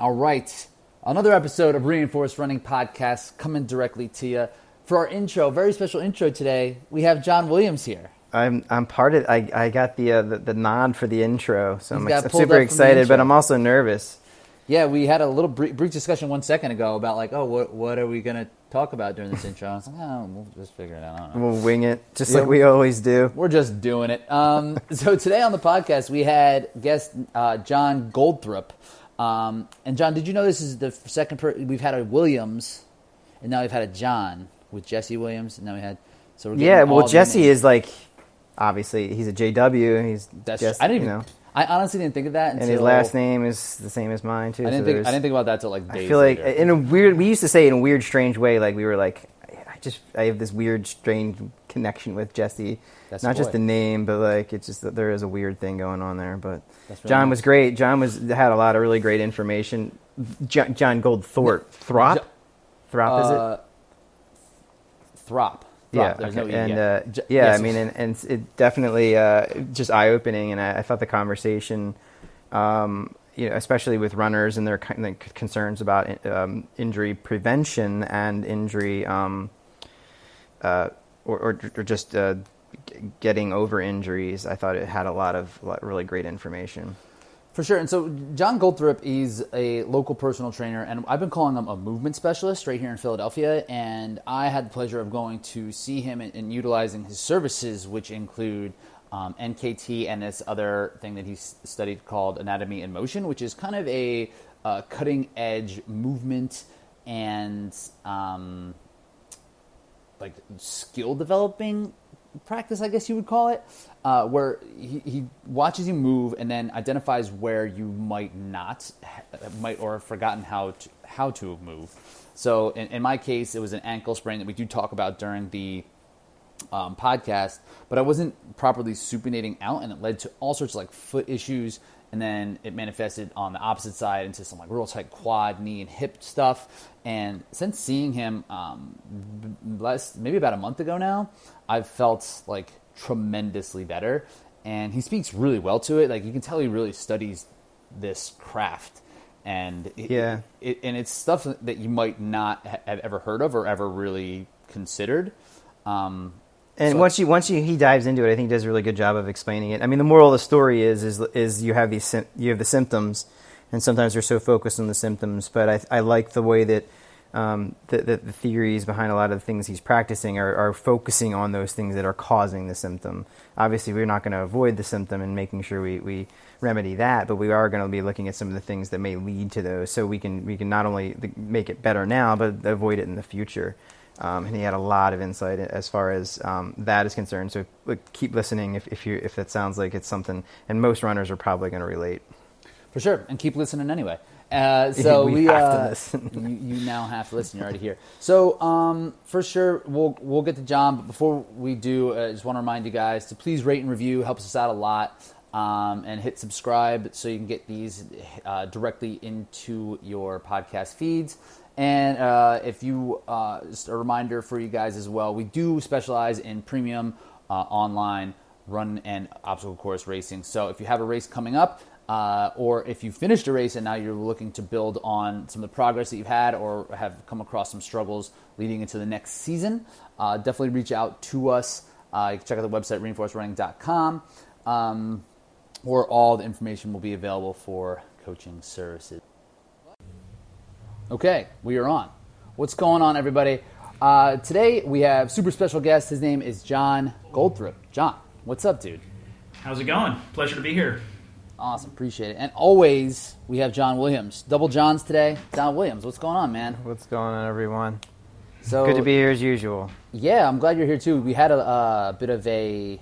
All right. Another episode of Reinforced Running Podcast coming directly to you. For our intro, very special intro today, we have John Williams here. I'm I'm part of. I I got the uh, the, the nod for the intro, so I'm, ex- pulled super up from the excited, but. I'm also nervous. Yeah, we had a little brief, brief discussion one second ago about like, oh, what what are we gonna talk about during this intro? I was like, oh, we'll just figure it out. I don't know. We'll wing it, just Yeah. like we always do. We're just doing it. Um, so today on the podcast, we had guest uh, John Goldthorp. Um, and John, did you know this is the second per- we've had a Williams, and now we've had a John with Jesse Williams, and now we had so we're Yeah, well, Jesse is like, obviously he's a JW. He's That's just, I didn't you even. know, I honestly didn't think of that. Until, and his last name is the same as mine too. I didn't so think. I didn't think about that till like I feel like later. in a weird. We used to say in a weird, strange way. Like we were like, just I have this weird, strange connection with Jesse. That's Not the just boy. the name, but like it's just that there is a weird thing going on there. But really John nice. was great. John was had a lot of really great information. John, John Goldthorp, Throp, Jo- Throp is it? Uh, Throp. Throp. yeah, There's okay. no and yeah. uh, J- yeah, yes. I mean, and, and it definitely uh, just eye opening, and I, I thought the conversation, um, you know, especially with runners and their concerns about um, injury prevention and injury, um, uh, or, or, or just uh, getting over injuries, I thought it had a lot of really great information. For sure. And so John Goldthorp is a local personal trainer, and I've been calling him a movement specialist right here in Philadelphia. And I had the pleasure of going to see him and, and utilizing his services, which include um, NKT and this other thing that he studied called Anatomy in Motion, which is kind of a uh, cutting edge movement and um, like skill developing practice, I guess you would call it, uh, where he, he watches you move and then identifies where you might not might or have forgotten how to how to move. So in, in my case, it was an ankle sprain that we do talk about during the um, podcast, but I wasn't properly supinating out, and it led to all sorts of like foot issues, and then it manifested on the opposite side into some like real tight quad, knee, and hip stuff. And since seeing him um, less, maybe about a month ago now, I've felt like tremendously better, and he speaks really well to it. Like you can tell, he really studies this craft. And it, Yeah. it, and it's stuff that you might not have ever heard of or ever really considered. Um, And So- once you once you, he dives into it, I think he does a really good job of explaining it. I mean, the moral of the story is is is you have these you have the symptoms, and sometimes you're so focused on the symptoms. But I I like the way that um, the, the the theories behind a lot of the things he's practicing are, are focusing on those things that are causing the symptom. Obviously, we're not going to avoid the symptom and making sure we, we remedy that, but we are going to be looking at some of the things that may lead to those, so we can we can not only make it better now, but avoid it in the future. Um, and he had a lot of insight as far as um, that is concerned. So keep listening if, if you if that sounds like it's something. And most runners are probably going to relate. For sure, and keep listening anyway. Uh, so We we, have to uh, listen. you, you now have to listen. You're already here. So um, for sure, we'll we'll get to John. But before we do, I just want to remind you guys to please rate and review. Helps us out a lot. Um, and hit subscribe so you can get these uh, directly into your podcast feeds. And uh, if you, uh, just a reminder for you guys as well, we do specialize in premium uh, online run and obstacle course racing. So if you have a race coming up, uh, or if you finished a race and now you're looking to build on some of the progress that you've had or have come across some struggles leading into the next season, uh, definitely reach out to us. Uh, you can check out the website, reinforcedrunning.com, um, or all the information will be available for coaching services. Okay, we are on. What's going on, everybody? Uh, today we have super special guest. His name is John Goldthorp. John, what's up, dude? How's it going? Pleasure to be here. Awesome, appreciate it. And always we have John Williams. Double Johns today. John Williams, what's going on, man? What's going on, everyone? So Good to be here as usual. Yeah, I'm glad you're here too. We had a, a bit of a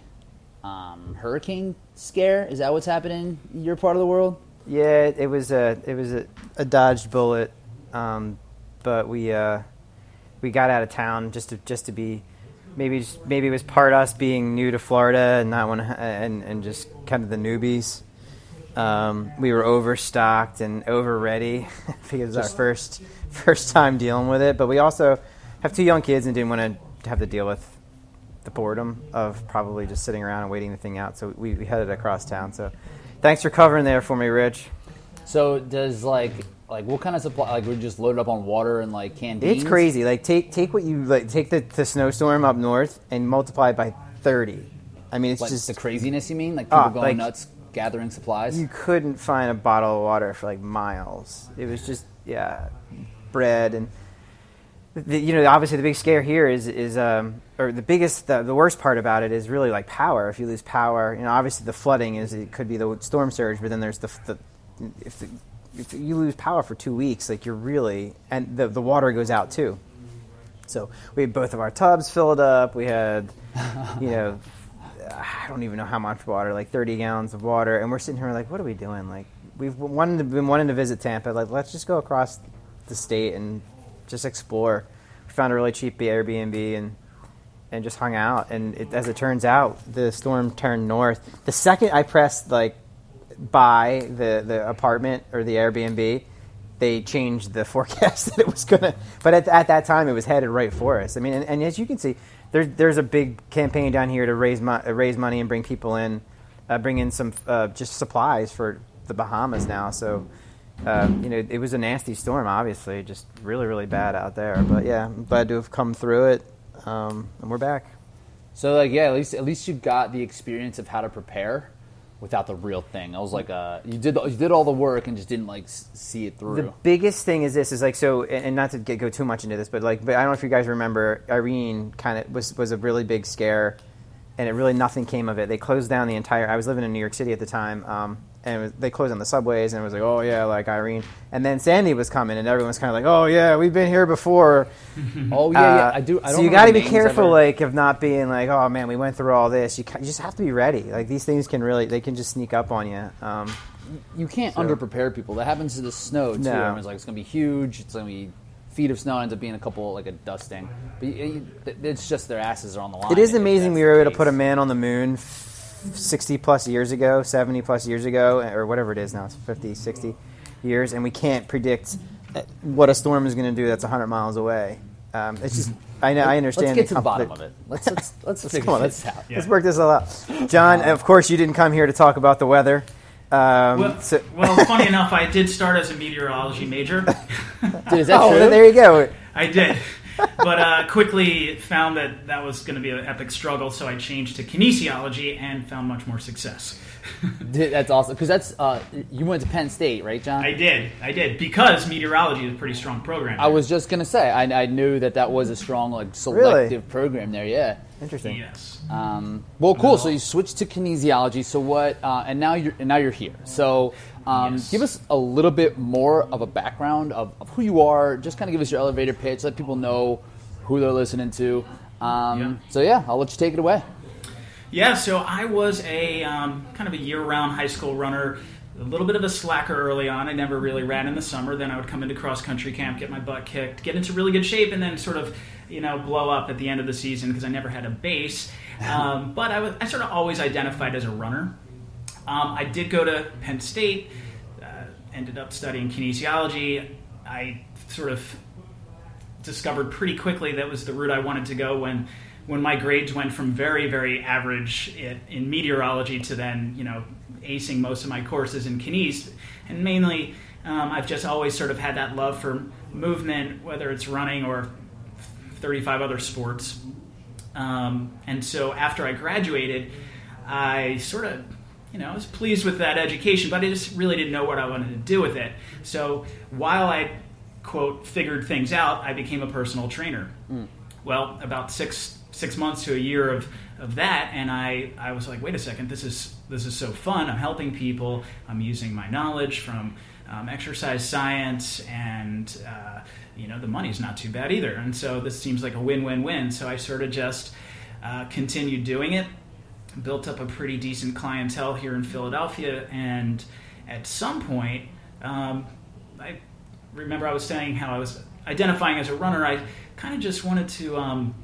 um, hurricane scare. Is that what's happening in your part of the world? Yeah, it, it was a it was a, a dodged bullet, um, but we uh, we got out of town just to just to be maybe just, maybe it was part us being new to Florida and not one and and just kind of the newbies. Um, we were overstocked and over ready because our first first time dealing with it. But we also have two young kids and didn't want to have to deal with the boredom of probably just sitting around and waiting the thing out. So we, we headed across town. So thanks for covering there for me, Rich. So does like like what kind of supply? Like we're just load it up on water and like canned beans. It's crazy. Like take take what you like take the, the snowstorm up north and multiply it by thirty. I mean, it's Like just the craziness you mean? Like people Ah, going like- nuts gathering supplies. you couldn't find a bottle of water for like miles. It was just yeah, bread and the, you know obviously the big scare here is is um or the biggest the, the worst part about it is really like power. If you lose power, you know obviously the flooding is it could be the storm surge, but then there's the, the if the, if you lose power for two weeks, like you're really and the the water goes out too. So we had both of our tubs filled up. We had, you know, I don't even know how much water, like 30 gallons of water, and we're sitting here like, what are we doing? Like, we've wanted to, been wanting to visit Tampa. Like, let's just go across the state and just explore. We found a really cheap Airbnb and and just hung out. And it, as it turns out, the storm turned north. The second I pressed like buy the the apartment or the Airbnb, they changed the forecast that it was gonna. But at, at that time, it was headed right for us. I mean, and, and as you can see, there's there's a big campaign down here to raise mo- raise money and bring people in, uh, bring in some uh, just supplies for the Bahamas now. So. Uh, you know, it was a nasty storm, obviously, just really, really bad out there. But yeah, I'm glad to have come through it, um, and we're back. So like yeah, at least at least you got the experience of how to prepare without the real thing. I was like, uh, you did you did all the work and just didn't like see it through. The biggest thing is this is like so, and not to get, go too much into this, but like, but I don't know if you guys remember, Irene kind of was was a really big scare, and it really nothing came of it. They closed down the entire. I was living in New York City at the time, um, and was, they closed on the subways, and it was like, oh yeah, like Irene, and then Sandy was coming, and everyone was kind of like, oh yeah, we've been here before. oh yeah, yeah, Uh, I do. I don't so you got to be careful, like of not being like, oh man, we went through all this. You, you just have to be ready. Like these things can really, they can just sneak up on you. Um, you can't under prepare people. That happens to the snow too. No. Everyone's like, it's gonna be huge. It's gonna be feet of snow. Ends up being a couple like a dusting. But it's just their asses are on the line. It is amazing we were able to put a man on the moon 60 plus years ago, 70 plus years ago, or whatever it is now, it's 50, 60 years, and we can't predict uh, what a storm is going to do that's 100 miles away. Um, it's just, I know, I understand. Let's get to the bottom of it. Let's let's let's, Let's, figure on, this let's, out. let's work this all out. John, of course, you didn't come here to talk about the weather. Um, Well, so- well, funny enough, I did start as a meteorology major. Dude, is that oh, true? there you go. I did. But uh, quickly found that that was going to be an epic struggle, so I changed to kinesiology and found much more success. Dude, that's awesome. Because that's uh, you went to Penn State, right, John? I did, I did, because meteorology is a pretty strong program. I was just gonna say I, I knew that that was a strong like selective program there. Yeah. Interesting. Yes. Um, well, cool. So you switched to kinesiology. So what? Uh, and now you're and now you're here. So um, Yes. give us a little bit more of a background of, of who you are. Just kind of give us your elevator pitch. Let people know who they're listening to. Um, Yeah. So yeah, I'll let you take it away. Yeah, so I was a um, kind of a year-round high school runner. A little bit of a slacker early on. I never really ran in the summer. Then I would come into cross country camp, get my butt kicked, get into really good shape, and then sort of, you know, blow up at the end of the season because I never had a base. Um, but I was I sort of always identified as a runner. Um, I did go to Penn State. Uh, ended up studying kinesiology. I sort of discovered pretty quickly that was the route I wanted to go when when my grades went from very very average in, in meteorology to then you know acing most of my courses in kines and mainly um, I've just always sort of had that love for movement whether it's running or 35 other sports um, and so after I graduated I sort of you know, I was pleased with that education, but I just really didn't know what I wanted to do with it. So while I, quote, figured things out, I became a personal trainer. Well, about six six months to a year of, of that, and I, I was like, wait a second, this is this is so fun. I'm helping people. I'm using my knowledge from um, exercise science, and uh, you know the money's not too bad either. And so this seems like a win-win-win. So I sort of just uh, continued doing it built up a pretty decent clientele here in Philadelphia, and at some point, um, I remember I was saying how I was identifying as a runner. I kind of just wanted to. Um,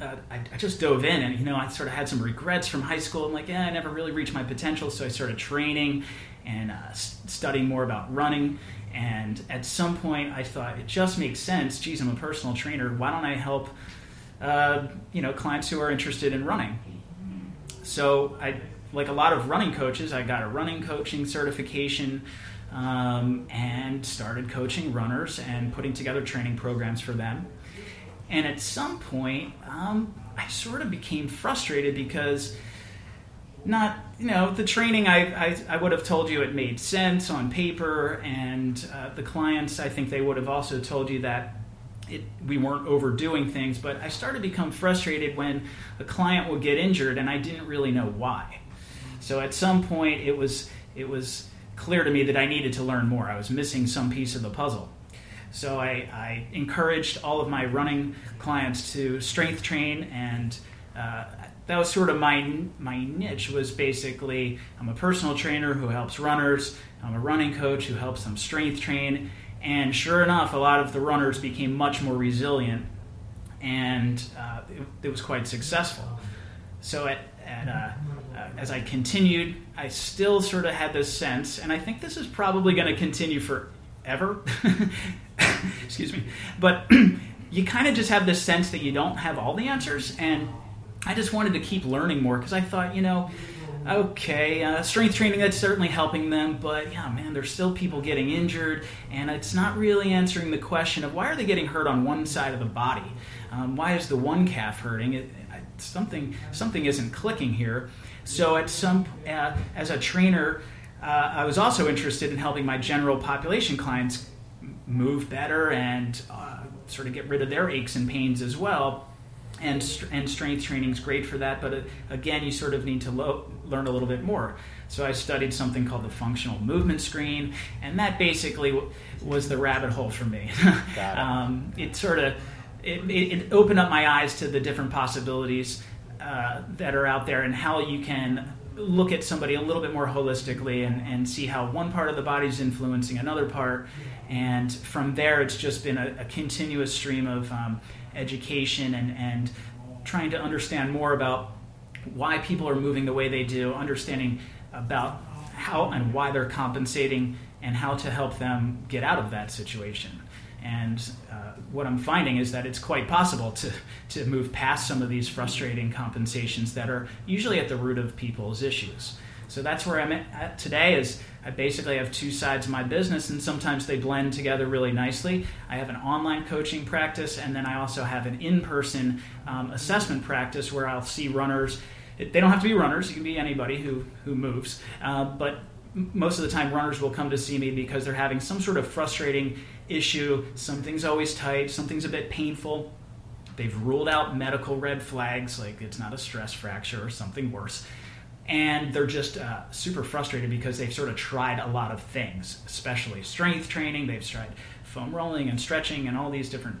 uh, I, I just dove in, and you know, I sort of had some regrets from high school. I'm like, yeah, I never really reached my potential, so I started training and uh, studying more about running. And at some point, I thought it just makes sense. Geez, I'm a personal trainer. Why don't I help, uh, you know, clients who are interested in running? So I, like a lot of running coaches, I got a running coaching certification. um, and started coaching runners and putting together training programs for them. And at some point, um, I sort of became frustrated because not you know the training I, I, I would have told you it made sense on paper and uh, the clients i think they would have also told you that it, we weren't overdoing things but i started to become frustrated when a client would get injured and i didn't really know why so at some point it was it was clear to me that i needed to learn more i was missing some piece of the puzzle so I, I encouraged all of my running clients to strength train and uh, that was sort of my my niche was basically I'm a personal trainer who helps runners. I'm a running coach who helps them strength train. And sure enough, a lot of the runners became much more resilient, and uh, it, it, was quite successful. So at, at uh, uh, as I continued, I still sort of had this sense, and I think this is probably going to continue forever. Excuse me, but you kind of just have this sense that you don't have all the answers, and I just wanted to keep learning more because I thought, you know, okay, uh, strength training, that's certainly helping them, but yeah, man, there's still people getting injured, and it's not really answering the question of why are they getting hurt on one side of the body? Um, why is the one calf hurting? It, something, something isn't clicking here. So, at some, uh, as a trainer, uh, I was also interested in helping my general population clients move better and uh, sort of get rid of their aches and pains as well and and strength training is great for that. But uh, again, you sort of need to lo- learn a little bit more. So I studied something called the functional movement screen, and that basically w- was the rabbit hole for me. it. Um, it. sort of it, it, opened up my eyes to the different possibilities uh, that are out there and how you can look at somebody a little bit more holistically and, and see how one part of the body is influencing another part. And from there, it's just been a, a continuous stream of um, education and, and trying to understand more about why people are moving the way they do, understanding about how and why they're compensating, and how to help them get out of that situation. And uh, what I'm finding is that it's quite possible to, to move past some of these frustrating compensations that are usually at the root of people's issues. So that's where I'm at today. Is I basically have two sides of my business, and sometimes they blend together really nicely. I have an online coaching practice, and then I also have an in-person um, assessment practice where I'll see runners. They don't have to be runners; it can be anybody who who moves. Uh, but most of the time, runners will come to see me because they're having some sort of frustrating issue. Something's always tight. Something's a bit painful. They've ruled out medical red flags, like it's not a stress fracture or something worse and they're just uh, super frustrated because they've sort of tried a lot of things, especially strength training. They've tried foam rolling and stretching and all these different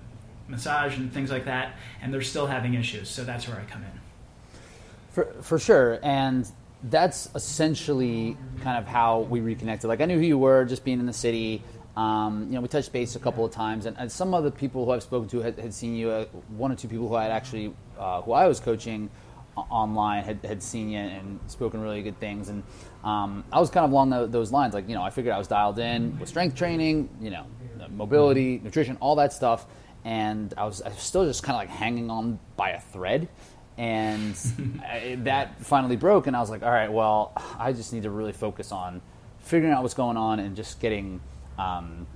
massage and things like that, and they're still having issues. So that's where I come in. For for sure, and that's essentially kind of how we reconnected. Like I knew who you were, just being in the city. Um, you know, we touched base a couple of times, and, and some of the people who I've spoken to had, had seen you. Uh, one or two people who I had actually, uh, who I was coaching online had, had seen you and spoken really good things. And um, I was kind of along the, those lines. Like, you know, I figured I was dialed in with strength training, you know, mobility, nutrition, all that stuff. And I was, I was still just kind of like hanging on by a thread. And I, that finally broke. And I was like, all right, well, I just need to really focus on figuring out what's going on and just getting. Um,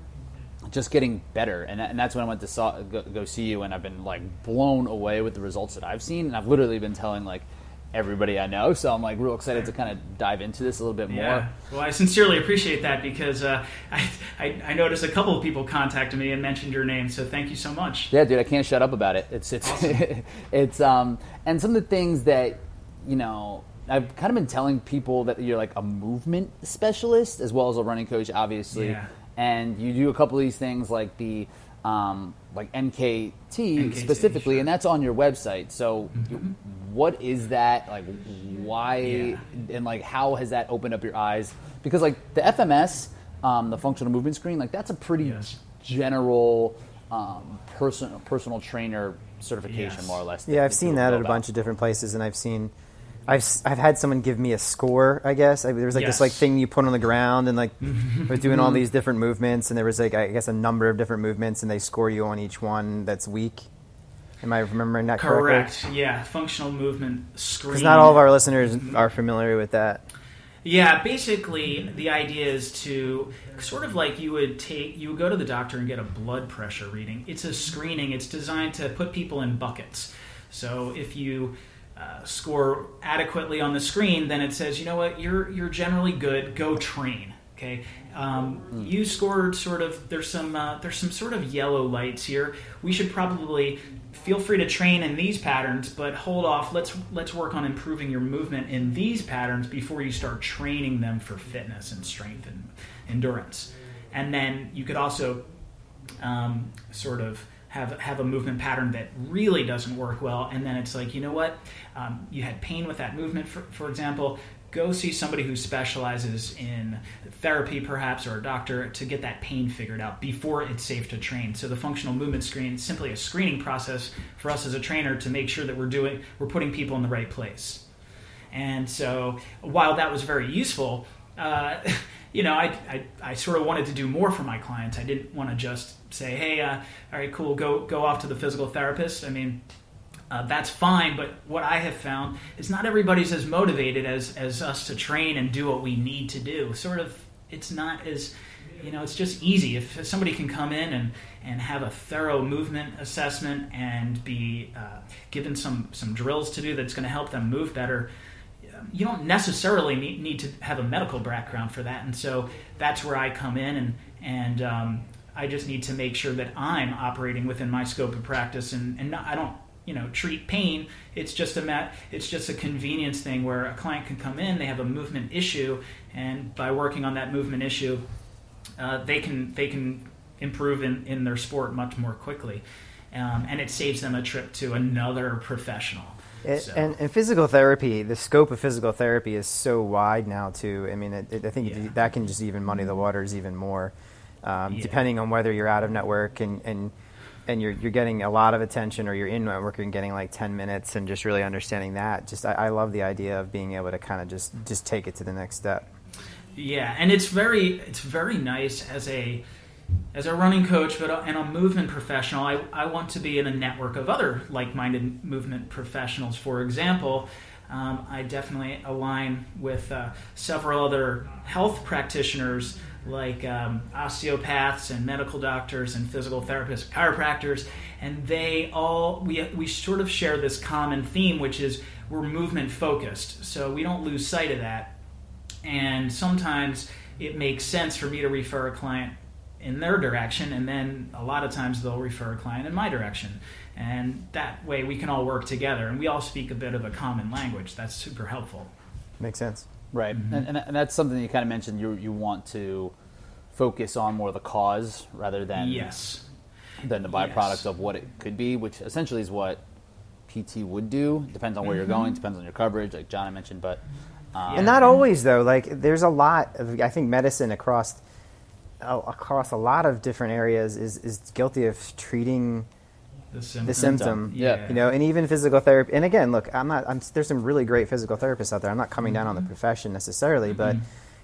just getting better. And, and that's when I went to saw, go, go, see you, and I've been like blown away with the results that I've seen. And I've literally been telling like everybody I know. So I'm like real excited to kind of dive into this a little bit more. Yeah. Well, I sincerely appreciate that because uh, I, I, I noticed a couple of people contacted me and mentioned your name. So thank you so much. Yeah, dude, I can't shut up about it. It's it's awesome. it's um and some of the things that you know. I've kind of been telling people that you're like a movement specialist as well as a running coach, obviously. Yeah and you do a couple of these things like the um, like NKT, NKT specifically, sure. and that's on your website. So, mm-hmm. what is that like? Why yeah. and like how has that opened up your eyes? Because like the FMS, um, the functional movement screen, like that's a pretty yes. general um, personal personal trainer certification, yes. more or less. Yeah, I've seen that at a bunch of different places, and I've seen I've I've had someone give me a score. I guess I, there was like yes. this like thing you put on the ground, and like I was doing all mm-hmm. these different movements, and there was like I guess a number of different movements, and they score you on each one that's weak. Am I remembering that correct? Correctly? Yeah, functional movement screen. Because not all of our listeners are familiar with that. Yeah, basically the idea is to sort of like you would take you would go to the doctor and get a blood pressure reading. It's a screening. It's designed to put people in buckets. So if you uh, score adequately on the screen, then it says, you know what, you're you're generally good. Go train. Okay, um, Hmm. you scored sort of. There's some uh, there's some sort of yellow lights here. We should probably feel free to train in these patterns, but hold off. Let's let's work on improving your movement in these patterns before you start training them for fitness and strength and endurance. And then you could also um, sort of have have a movement pattern that really doesn't work well, and then it's like, you know what? Um, you had pain with that movement, for, for example. Go see somebody who specializes in therapy, perhaps, or a doctor, to get that pain figured out before it's safe to train. So the functional movement screen is simply a screening process for us as a trainer to make sure that we're doing we're putting people in the right place. And so while that was very useful, uh, you know, I, I, I sort of wanted to do more for my clients. I didn't want to just say, hey, uh, all right, cool, go, go off to the physical therapist. I mean, uh, that's fine, but what I have found is not everybody's as motivated as, as us to train and do what we need to do. Sort of, it's not as, you know, it's just easy. If somebody can come in and, and have a thorough movement assessment and be uh, given some, some drills to do that's going to help them move better, you don't necessarily need, need to have a medical background for that. And so that's where I come in and, and um, I just need to make sure that I'm operating within my scope of practice and, and not, I don't you know treat pain it's just a mat, it's just a convenience thing where a client can come in they have a movement issue and by working on that movement issue uh, they can they can improve in, in their sport much more quickly um, and it saves them a trip to another professional It, So- and, and physical therapy, the scope of physical therapy is so wide now too. I mean, it, it, I think Yeah. that can just even muddy the waters even more, um, Yeah. depending on whether you're out of network and, and and you're you're getting a lot of attention, or you're in network and getting like ten minutes, and just really understanding that. Just I, I love the idea of being able to kind of just just take it to the next step. Yeah, and it's very it's very nice as a as a running coach, but and a movement professional. I, I want to be in a network of other like-minded movement professionals. For example, um, I definitely align with uh, several other health practitioners like um, osteopaths and medical doctors and physical therapists, chiropractors, and they all we we sort of share this common theme, which is we're movement focused. So we don't lose sight of that and sometimes it makes sense for me to refer a client in their direction and then a lot of times they'll refer a client in my direction and that way we can all work together and we all speak a bit of a common language that's super helpful Makes sense. Right, and, and and that's something you kind of mentioned. You you want to focus on more the cause rather than yes than the byproduct Yes. of what it could be, which essentially is what PT would do. Depends on where you're going. Depends on your coverage, like John had mentioned. But um, and not always though like there's a lot of i think medicine across uh, across a lot of different areas is, is guilty of treating the symptom, the symptom Yeah. you know and even physical therapy and again look i'm not I'm, there's some really great physical therapists out there i'm not coming down on Mm-hmm. the profession necessarily but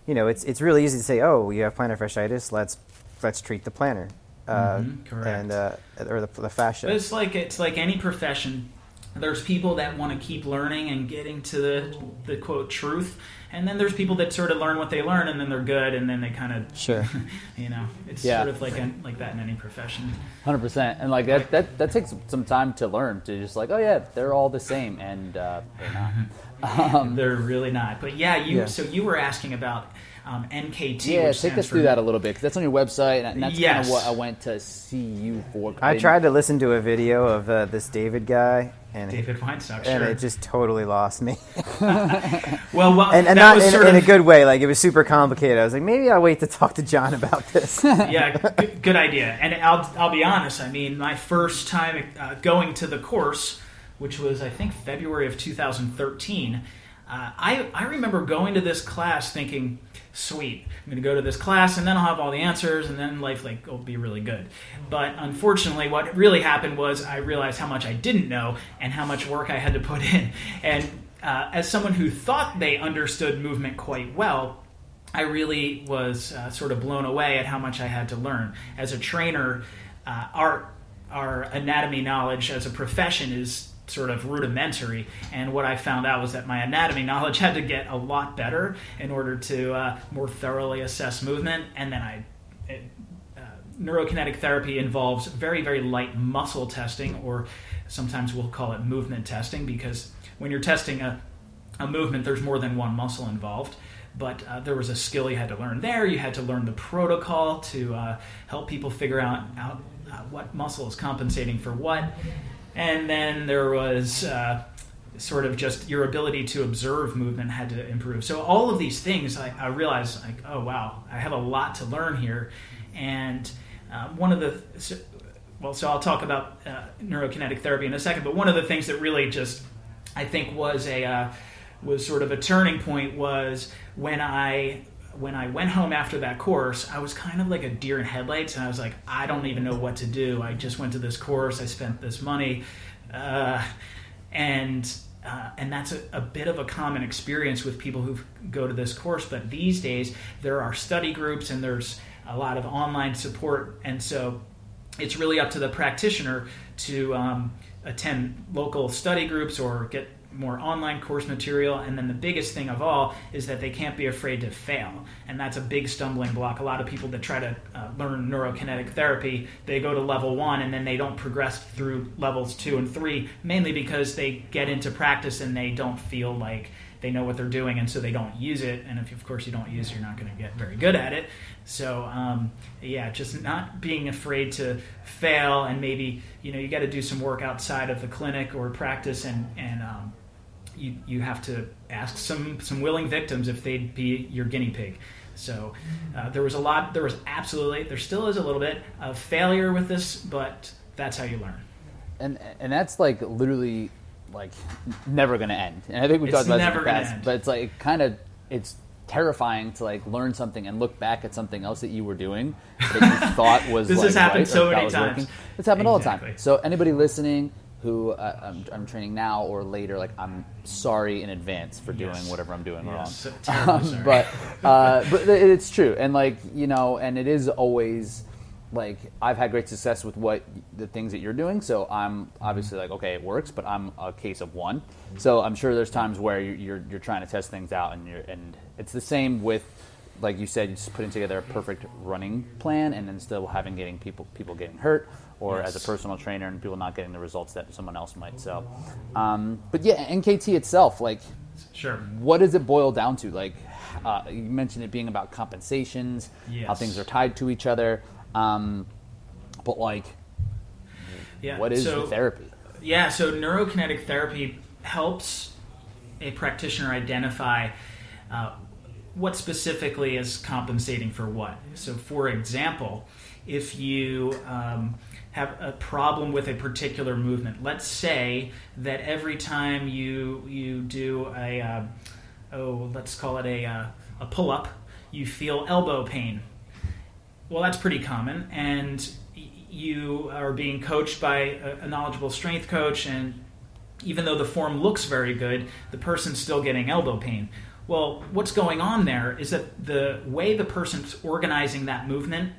you know it's it's really easy to say oh you have plantar fasciitis let's let's treat the plantar uh, Mhm, correct. and uh, or the, the fascia But it's like it's like any profession. There's people that want to keep learning and getting to the the quote truth, and then there's people that sort of learn what they learn and then they're good and then they kind of sure you know it's Yeah. sort of like an, like that in any profession. hundred percent, and like that, that that takes some time to learn to just like, oh yeah, they're all the same, and uh, they're not. Um, They're really not. But yeah, you. Yeah. So you were asking about um, NKT. yeah, which take us through for- that a little bit because that's on your website, and that's kind of what I went to see you for. i didn't- tried to listen to a video of uh, this david guy and David Weinstock. and it just totally lost me well, well, and, and not was in, sort in of, a good way. Like it was super complicated. I was like, maybe I'll wait to talk to John about this. yeah, good, good idea. And I'll I'll be honest. I mean, my first time uh, going to the course, which was I think February of 2013, uh, I I remember going to this class thinking, sweet, I'm going to go to this class and then I'll have all the answers and then life like will be really good. But unfortunately, what really happened was I realized how much I didn't know and how much work I had to put in. And uh, as someone who thought they understood movement quite well. I really was uh, sort of blown away at how much I had to learn. As a trainer, uh, our our anatomy knowledge as a profession is sort of rudimentary. And what I found out was that my anatomy knowledge had to get a lot better in order to uh, more thoroughly assess movement. And then I. It, uh, neurokinetic therapy involves very, very light muscle testing, or sometimes we'll call it movement testing, because when you're testing a, a movement, there's more than one muscle involved but uh, there was a skill you had to learn there. You had to learn the protocol to uh, help people figure out, out uh, what muscle is compensating for what. And then there was uh, sort of just your ability to observe movement had to improve. So all of these things, I, I realized, like, oh wow, I have a lot to learn here. And uh, one of the so, well, so I'll talk about uh, neurokinetic therapy in a second. But one of the things that really just I think was a was sort of a turning point was when I when I went home after that course, I was kind of like a deer in headlights, and I was like, I don't even know what to do. I just went to this course, I spent this money, uh, and uh, and that's a, a, bit of a common experience with people who go to this course. But these days, there are study groups and there's a lot of online support, and so it's really up to the practitioner to um, attend local study groups or get more online course material. And then the biggest thing of all is that they can't be afraid to fail. And that's a big stumbling block. A lot of people that try to uh, learn neurokinetic therapy, they go to level one and then they don't progress through levels two and three, mainly because they get into practice and they don't feel like they know what they're doing and so they don't use it and if of course you don't use it you're not going to get very good at it so um, yeah just not being afraid to fail and maybe you know you got to do some work outside of the clinic or practice and and um, you, you have to ask some some willing victims if they'd be your guinea pig. So uh, there was a lot. There was absolutely there still is a little bit of failure with this, but that's how you learn. And and that's like literally like never going to end. And I think we talked about this in the past, but it's like kind of it's terrifying to like learn something and look back at something else that you were doing that you thought was this like, has happened right, so many times. Working. It's happened exactly. all the time. So anybody listening, who uh, I'm, I'm, training now or later, like I'm sorry in advance for doing yes. whatever I'm doing yes. wrong. Um, but uh, but it's true, and like you know, and it is always like I've had great success with what the things that you're doing. So I'm obviously like, okay, it works, but I'm a case of one. So I'm sure there's times where you're you're, you're trying to test things out, and you're and it's the same with like you said, just putting together a perfect running plan, and then still having getting people people getting hurt, or yes. as a personal trainer and people not getting the results that someone else might. So, um, but yeah, NKT itself, like, sure, what does it boil down to? Like, uh, you mentioned it being about compensations, yes. how things are tied to each other, um, but like, yeah. what is so, the therapy? Yeah, so neurokinetic therapy helps a practitioner identify. Uh, what specifically is compensating for what? So, for example, if you um, have a problem with a particular movement. Let's say that every time you you do a uh, oh let's call it a uh, a pull up, you feel elbow pain. Well, that's pretty common, and you are being coached by a, knowledgeable strength coach, and even though the form looks very good, the person's still getting elbow pain. Well, what's going on there is that the way the person's organizing that movement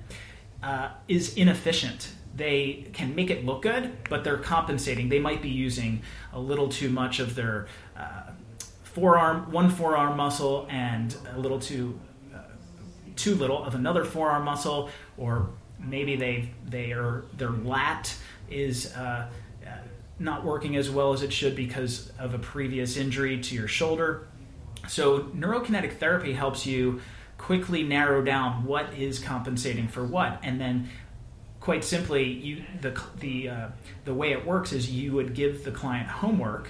uh, is inefficient they can make it look good, but they're compensating. They might be using a little too much of their uh, forearm, one forearm muscle, and a little too too little of another forearm muscle, or maybe they they are their lat is. Uh, uh, not working as well as it should because of a previous injury to your shoulder. So, neurokinetic therapy helps you quickly narrow down what is compensating for what, and then quite simply, you the the uh, the way it works is you would give the client homework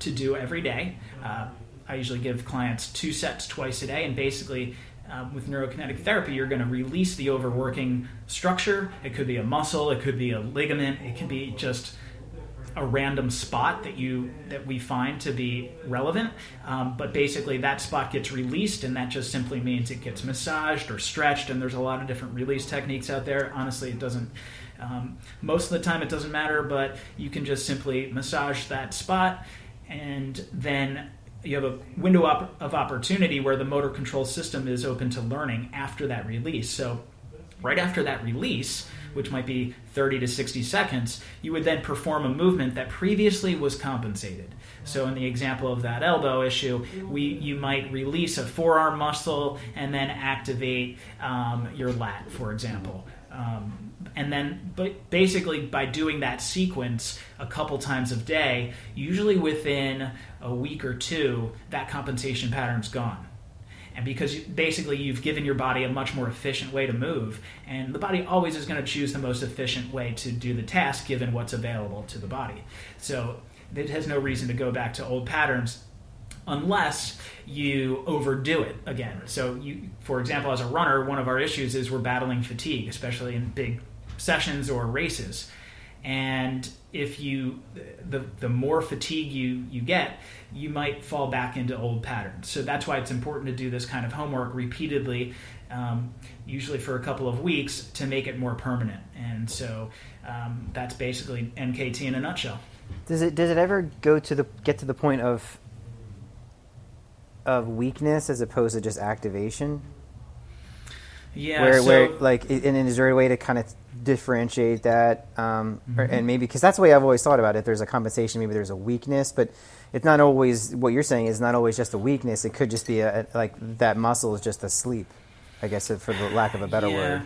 to do every day. Uh, I usually give clients two sets twice a day, and basically. Uh, with neurokinetic therapy, you're going to release the overworking structure. It could be a muscle, it could be a ligament, it could be just a random spot that you that we find to be relevant um, but basically that spot gets released and that just simply means it gets massaged or stretched and there's a lot of different release techniques out there honestly it doesn't um, most of the time it doesn't matter but you can just simply massage that spot and then you have a window of opportunity where the motor control system is open to learning after that release so right after that release which might be 30 to 60 seconds, you would then perform a movement that previously was compensated. So in the example of that elbow issue, we you might release a forearm muscle and then activate um, your lat, for example. Um, and then, but basically, by doing that sequence a couple times a day, usually within a week or two, that compensation pattern's gone. And because you, basically you've given your body a much more efficient way to move, and the body always is going to choose the most efficient way to do the task given what's available to the body. So it has no reason to go back to old patterns unless you overdo it again. So, you, for example, as a runner, one of our issues is we're battling fatigue, especially in big sessions or races. And if you, the, the more fatigue you, you get, you might fall back into old patterns. So that's why it's important to do this kind of homework repeatedly, um, usually for a couple of weeks, to make it more permanent. And so um, that's basically NKT in a nutshell. Does it does it ever go to the get to the point of of weakness as opposed to just activation? Yeah. where, so, where like and is there a way to kind of differentiate that um, Mm-hmm. and maybe because that's the way i've always thought about it there's a compensation maybe there's a weakness but it's not always what you're saying is not always just a weakness it could just be a, a- like that muscle is just asleep i guess for the lack of a better yeah. word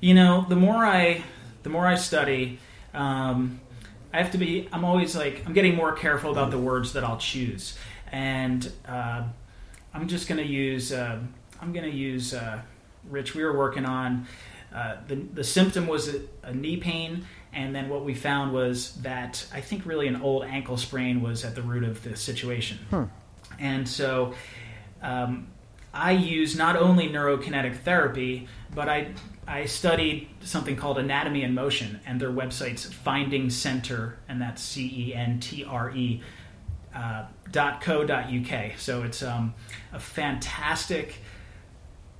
You know, the more I, the more I study, um, I have to be. I'm always like I'm getting more careful about the words that I'll choose, and uh, I'm just going to use. Uh, I'm going to use. Uh, Rich, we were working on. Uh, the the symptom was a, a knee pain, and then what we found was that I think really an old ankle sprain was at the root of the situation, and so. Um, I use not only neurokinetic therapy, but I I studied something called Anatomy in Motion, and their website's Finding Centre, and that's C E N T R E uh, dot co dot uk. So it's um, a fantastic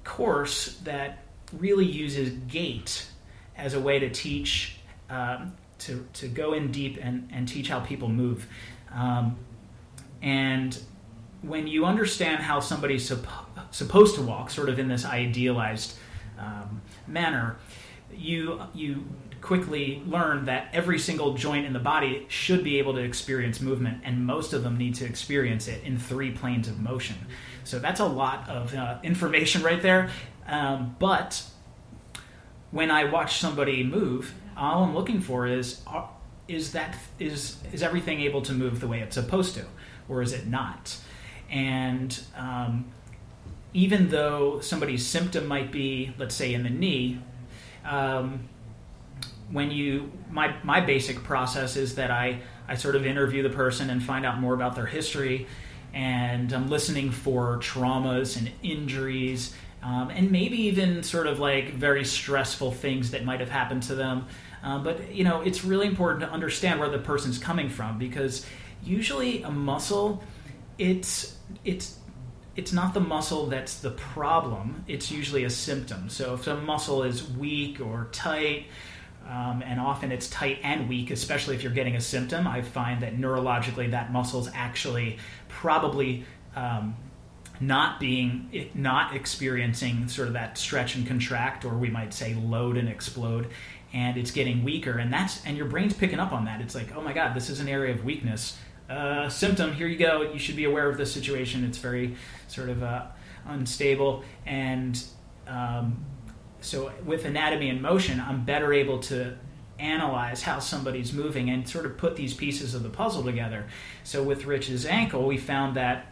course that really uses gait as a way to teach um, to to go in deep and and teach how people move, um, and when you understand how somebody's supp- supposed to walk, sort of in this idealized um, manner, you you quickly learn that every single joint in the body should be able to experience movement, and most of them need to experience it in three planes of motion. So that's a lot of uh, information right there. Um, but when I watch somebody move, all I'm looking for is is that is is everything able to move the way it's supposed to, or is it not? And um, even though somebody's symptom might be, let's say, in the knee, um, when you my my basic process is that I I sort of interview the person and find out more about their history, and I'm listening for traumas and injuries, um, and maybe even sort of like very stressful things that might have happened to them. Um, but you know, it's really important to understand where the person's coming from because usually a muscle, it's it's it's not the muscle that's the problem. It's usually a symptom. So if a muscle is weak or tight, um, and often it's tight and weak, especially if you're getting a symptom, I find that neurologically that muscle's actually probably um, not being not experiencing sort of that stretch and contract, or we might say load and explode, and it's getting weaker, and that's and your brain's picking up on that. It's like, oh my god, this is an area of weakness. Uh, symptom, here you go. You should be aware of this situation. It's very sort of uh, unstable, and um, so with anatomy in motion, I'm better able to analyze how somebody's moving and sort of put these pieces of the puzzle together. So with Rich's ankle, we found that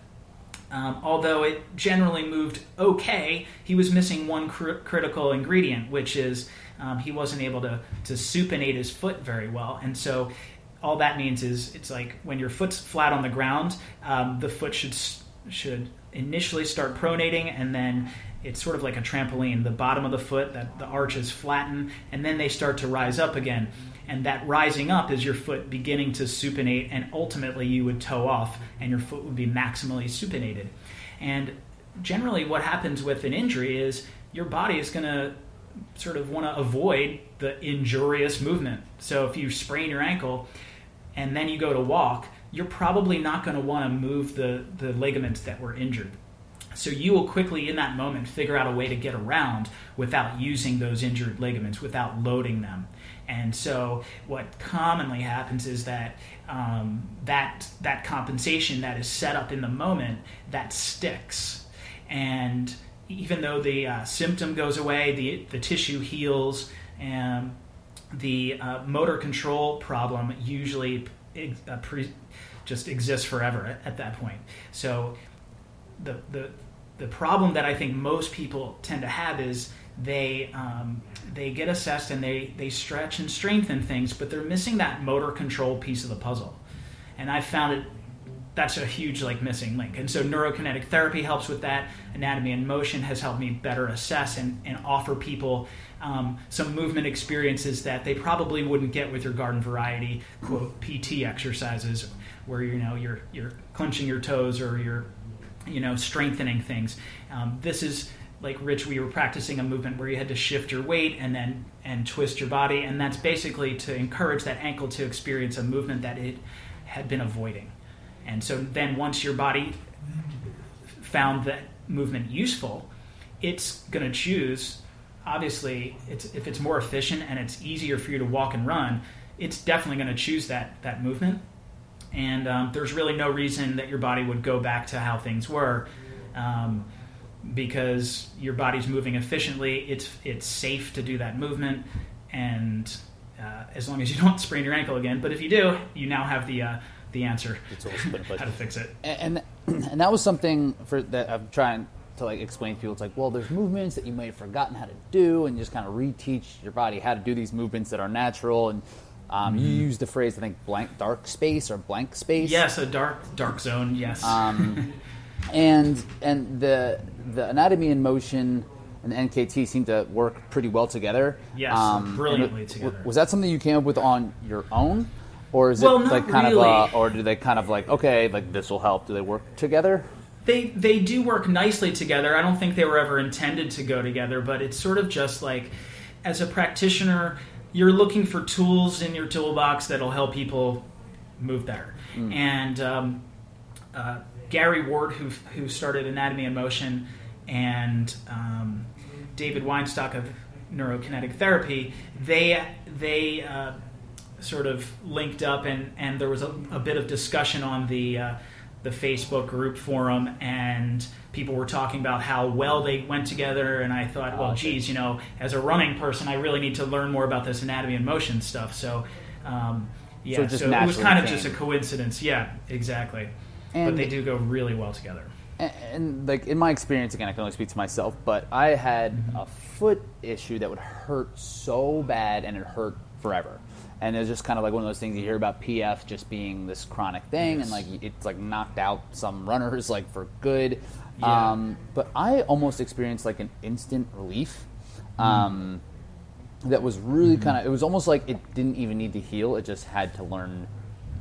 um, although it generally moved okay, he was missing one cr- critical ingredient, which is um, he wasn't able to, to supinate his foot very well. And so all that means is it's like when your foot's flat on the ground, um, the foot should should initially start pronating, and then it's sort of like a trampoline. The bottom of the foot, that the arches flatten, and then they start to rise up again. And that rising up is your foot beginning to supinate, and ultimately you would toe off, and your foot would be maximally supinated. And generally, what happens with an injury is your body is going to sort of want to avoid the injurious movement. So if you sprain your ankle and then you go to walk, you're probably not going to want to move the, the ligaments that were injured. So you will quickly, in that moment, figure out a way to get around without using those injured ligaments, without loading them. And so, what commonly happens is that um, that that compensation that is set up in the moment that sticks, and even though the uh, symptom goes away, the the tissue heals, and the uh, motor control problem usually uh, pre- just exists forever at, at that point. So the the the problem that I think most people tend to have is they um, they get assessed and they they stretch and strengthen things, but they're missing that motor control piece of the puzzle. And I found it that's a huge like missing link. And so neurokinetic therapy helps with that. Anatomy in motion has helped me better assess and, and offer people um, some movement experiences that they probably wouldn't get with your garden variety quote PT exercises, where you know you're you're clenching your toes or you're you know, strengthening things. Um, this is like Rich, we were practicing a movement where you had to shift your weight and then and twist your body, and that's basically to encourage that ankle to experience a movement that it had been avoiding. And so then once your body found that movement useful, it's going to choose. Obviously, it's, if it's more efficient and it's easier for you to walk and run, it's definitely going to choose that that movement and um, there's really no reason that your body would go back to how things were um, because your body's moving efficiently. It's it's safe to do that movement. And uh, as long as you don't sprain your ankle again. But if you do you now have the uh, the answer how to fix it. And and that was something for that I'm trying to like explain to people. It's like well there's movements that you may have forgotten how to do and just kind of reteach your body how to do these movements that are natural and um, You mm-hmm. used the phrase, I think, blank dark space or blank space. Yes, a dark dark zone. Yes. Um, and and the the anatomy in motion and the NKT seem to work pretty well together. Yes, um, brilliantly together. Was that something you came up with on your own, or is well, it like kind really. of, a, or do they kind of like, okay, like this will help? Do they work together? They they do work nicely together. I don't think they were ever intended to go together, but it's sort of just like, as a practitioner, you're looking for tools in your toolbox that'll help people move better. Mm. And um, uh, Gary Ward, who, who started Anatomy in Motion, and um, David Weinstock of Neurokinetic Therapy, they they uh, sort of linked up, and, and there was a, a bit of discussion on the uh, the Facebook group forum, and people were talking about how well they went together. And I thought, well, geez, you know, as a running person, I really need to learn more about this anatomy in motion stuff. So, um, yeah, so, so it was kind of just a coincidence. Yeah, exactly. And, but they do go really well together. And, and, like in my experience, again, I can only speak to myself, but I had mm-hmm. a foot issue that would hurt so bad, and it hurt forever and it's just kind of like one of those things you hear about PF just being this chronic thing, yes. and like it's like knocked out some runners like for good. Yeah. Um, but I almost experienced like an instant relief. Mm. Um, that was really mm-hmm. kind of. It was almost like it didn't even need to heal. It just had to learn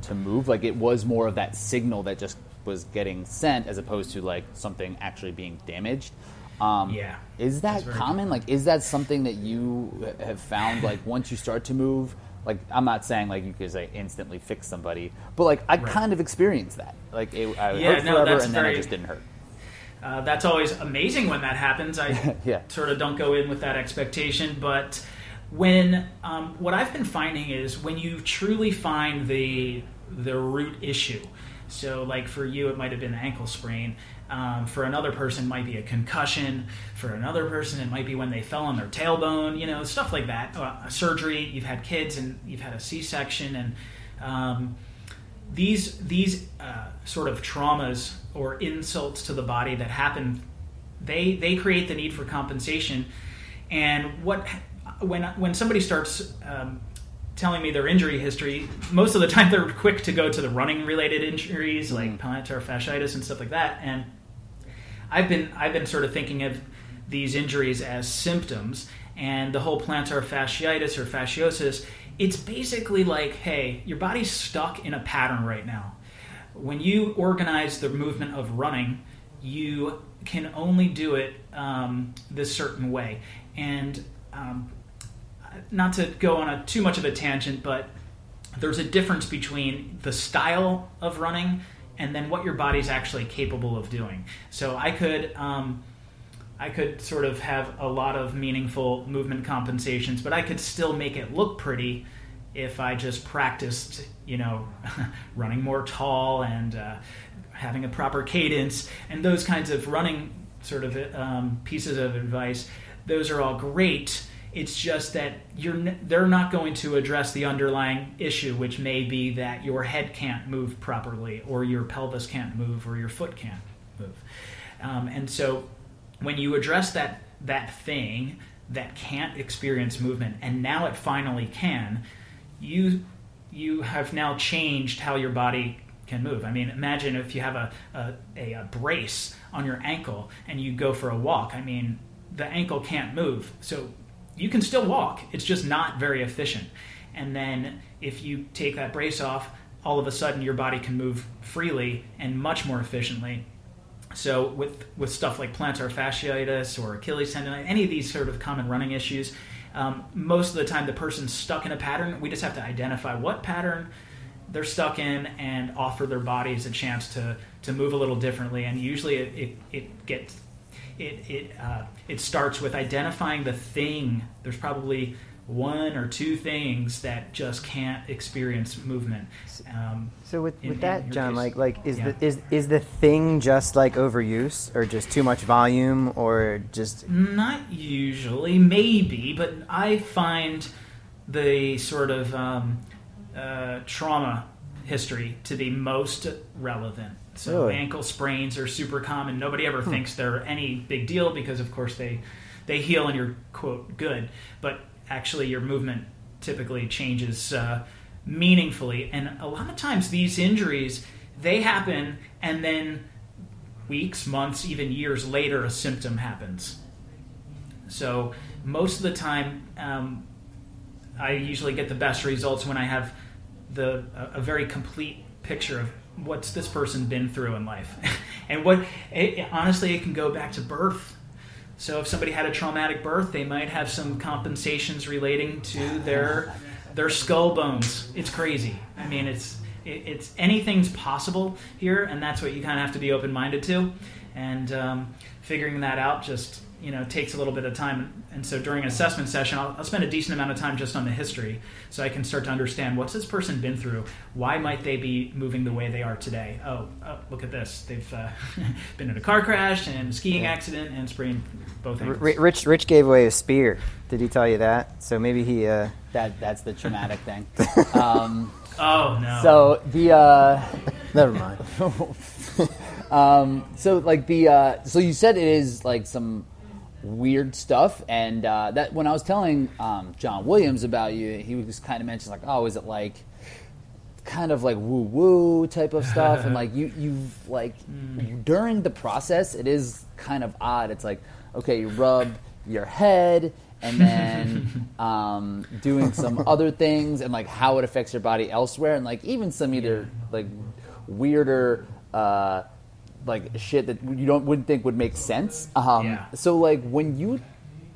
to move. Like it was more of that signal that just was getting sent, as opposed to like something actually being damaged. Um, yeah. Is that common? common? Like, is that something that you have found? Like, once you start to move, like I'm not saying like you could say instantly fix somebody, but like I right. kind of experienced that. Like it, I yeah, hurt no, forever, and very, then it just didn't hurt. Uh, that's always amazing when that happens. I yeah. sort of don't go in with that expectation, but when um, what I've been finding is when you truly find the the root issue. So, like for you, it might have been ankle sprain. Um, for another person, might be a concussion. For another person, it might be when they fell on their tailbone. You know, stuff like that. Uh, a surgery. You've had kids, and you've had a C-section, and um, these these uh, sort of traumas or insults to the body that happen, they they create the need for compensation. And what when when somebody starts um, telling me their injury history, most of the time they're quick to go to the running related injuries like mm. plantar fasciitis and stuff like that. And I've been I've been sort of thinking of these injuries as symptoms, and the whole plantar fasciitis or fasciosis. It's basically like, hey, your body's stuck in a pattern right now. When you organize the movement of running, you can only do it um, this certain way. And um, not to go on a too much of a tangent, but there's a difference between the style of running and then what your body's actually capable of doing. So I could. Um, I could sort of have a lot of meaningful movement compensations, but I could still make it look pretty if I just practiced, you know, running more tall and uh, having a proper cadence and those kinds of running sort of um, pieces of advice. Those are all great. It's just that you're they're not going to address the underlying issue, which may be that your head can't move properly, or your pelvis can't move, or your foot can't move. Um, and so when you address that that thing that can't experience movement and now it finally can you you have now changed how your body can move. I mean imagine if you have a, a, a, brace on your ankle and you go for a walk. I mean the ankle can't move. So you can still walk it's just not very efficient and then if you take that brace off all of a sudden your body can move freely and much more efficiently so with with stuff like plantar fasciitis or Achilles tendon, any of these sort of common running issues, um, most of the time the person's stuck in a pattern. We just have to identify what pattern they're stuck in and offer their bodies a chance to to move a little differently. And usually it it, it gets it it uh, it starts with identifying the thing. There's probably one or two things that just can't experience movement. Um, so with, in, with that, John, case, like like is yeah. the is is the thing just like overuse or just too much volume or just not usually, maybe, but I find the sort of um, uh, trauma history to be most relevant. So really? ankle sprains are super common. Nobody ever hmm. thinks they're any big deal because, of course, they they heal and you're quote good. But actually your movement typically changes uh, meaningfully. And a lot of times these injuries they happen, and then weeks, months, even years later, a symptom happens. So most of the time, um, I usually get the best results when I have the a, a very complete picture of what's this person been through in life, and what it, honestly it can go back to birth so if somebody had a traumatic birth, they might have some compensations relating to their their skull bones. It's crazy. I mean, it's it, it's anything's possible here, and that's what you kind of have to be open minded to. And um, figuring that out just you know takes a little bit of time. And so during an assessment session I'll, I'll, spend a decent amount of time just on the history so i can start to understand what's this person been through? Why might they be moving the way they are today? Oh, oh look at this. They've uh, been in a car crash and skiing yeah. accident and sprained both ankles. rich rich gave away a spear. Did he tell you that? So maybe he uh... that that's the traumatic thing. Um, oh no. So the uh, never mind. um, so like the uh, so you said it is like some weird stuff. And uh, that when I was telling um, John Williams about you, he was kind of mentioned like, oh, is it like kind of like woo woo type of stuff? and like you you've like mm. during the process, it is kind of odd. It's like okay, you rub your head. And then um, doing some other things, and like how it affects your body elsewhere, and like even some either like weirder uh, like shit that you don't wouldn't think would make sense. Um, yeah. So like when you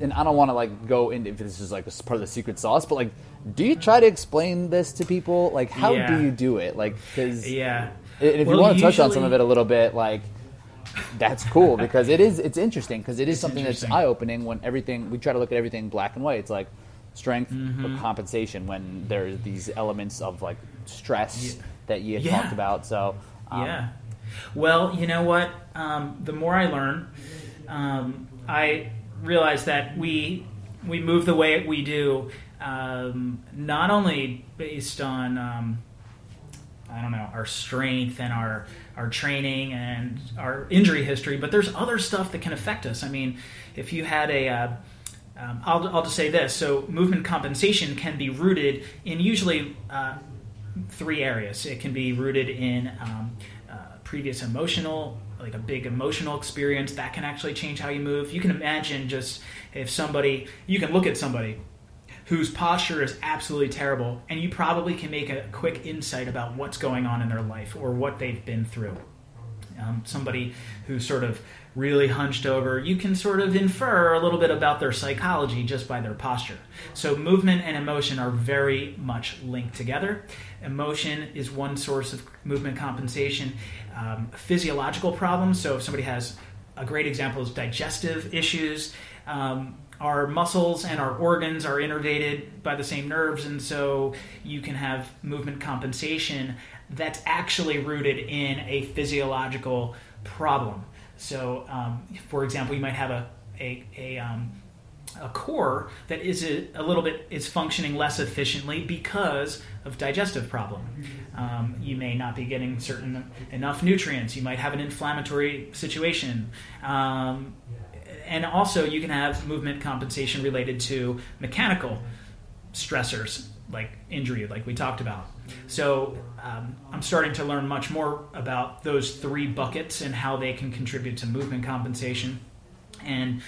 and I don't want to like go into if this is like part of the secret sauce, but like, do you try to explain this to people? Like, how yeah. do you do it? Like, because yeah, if well, you want to touch on some of it a little bit, like that's cool because it is it's interesting because it is something that's eye opening when everything we try to look at everything black and white. It's like strength mm-hmm. compensation when there's these elements of like stress yeah. that you yeah. talked about. So um, yeah. Well, you know what? Um, the more I learn, um, I realize that we we move the way we do, um, not only based on um, I don't know our strength and our our training and our injury history, but there's other stuff that can affect us. I mean, if you had a uh, um, I'll, I'll just say this. So, movement compensation can be rooted in usually uh, three areas. It can be rooted in um, previous emotional like a big emotional experience that can actually change how you move you can imagine just if somebody you can look at somebody whose posture is absolutely terrible and you probably can make a quick insight about what's going on in their life or what they've been through Um, somebody who's sort of really hunched over, you can sort of infer a little bit about their psychology just by their posture. So, movement and emotion are very much linked together. Emotion is one source of movement compensation. Um, physiological problems, so if somebody has a great example is digestive issues. Um, our muscles and our organs are innervated by the same nerves, and so you can have movement compensation that's actually rooted in a physiological problem. So, um, for example, you might have a a, a, um, a core that is a, a, little bit is functioning less efficiently because of digestive problem. Um, you may not be getting certain enough nutrients. You might have an inflammatory situation. Um, and also, you can have movement compensation related to mechanical stressors like injury, like we talked about. So um, I'm starting to learn much more about those three buckets and how they can contribute to movement compensation. And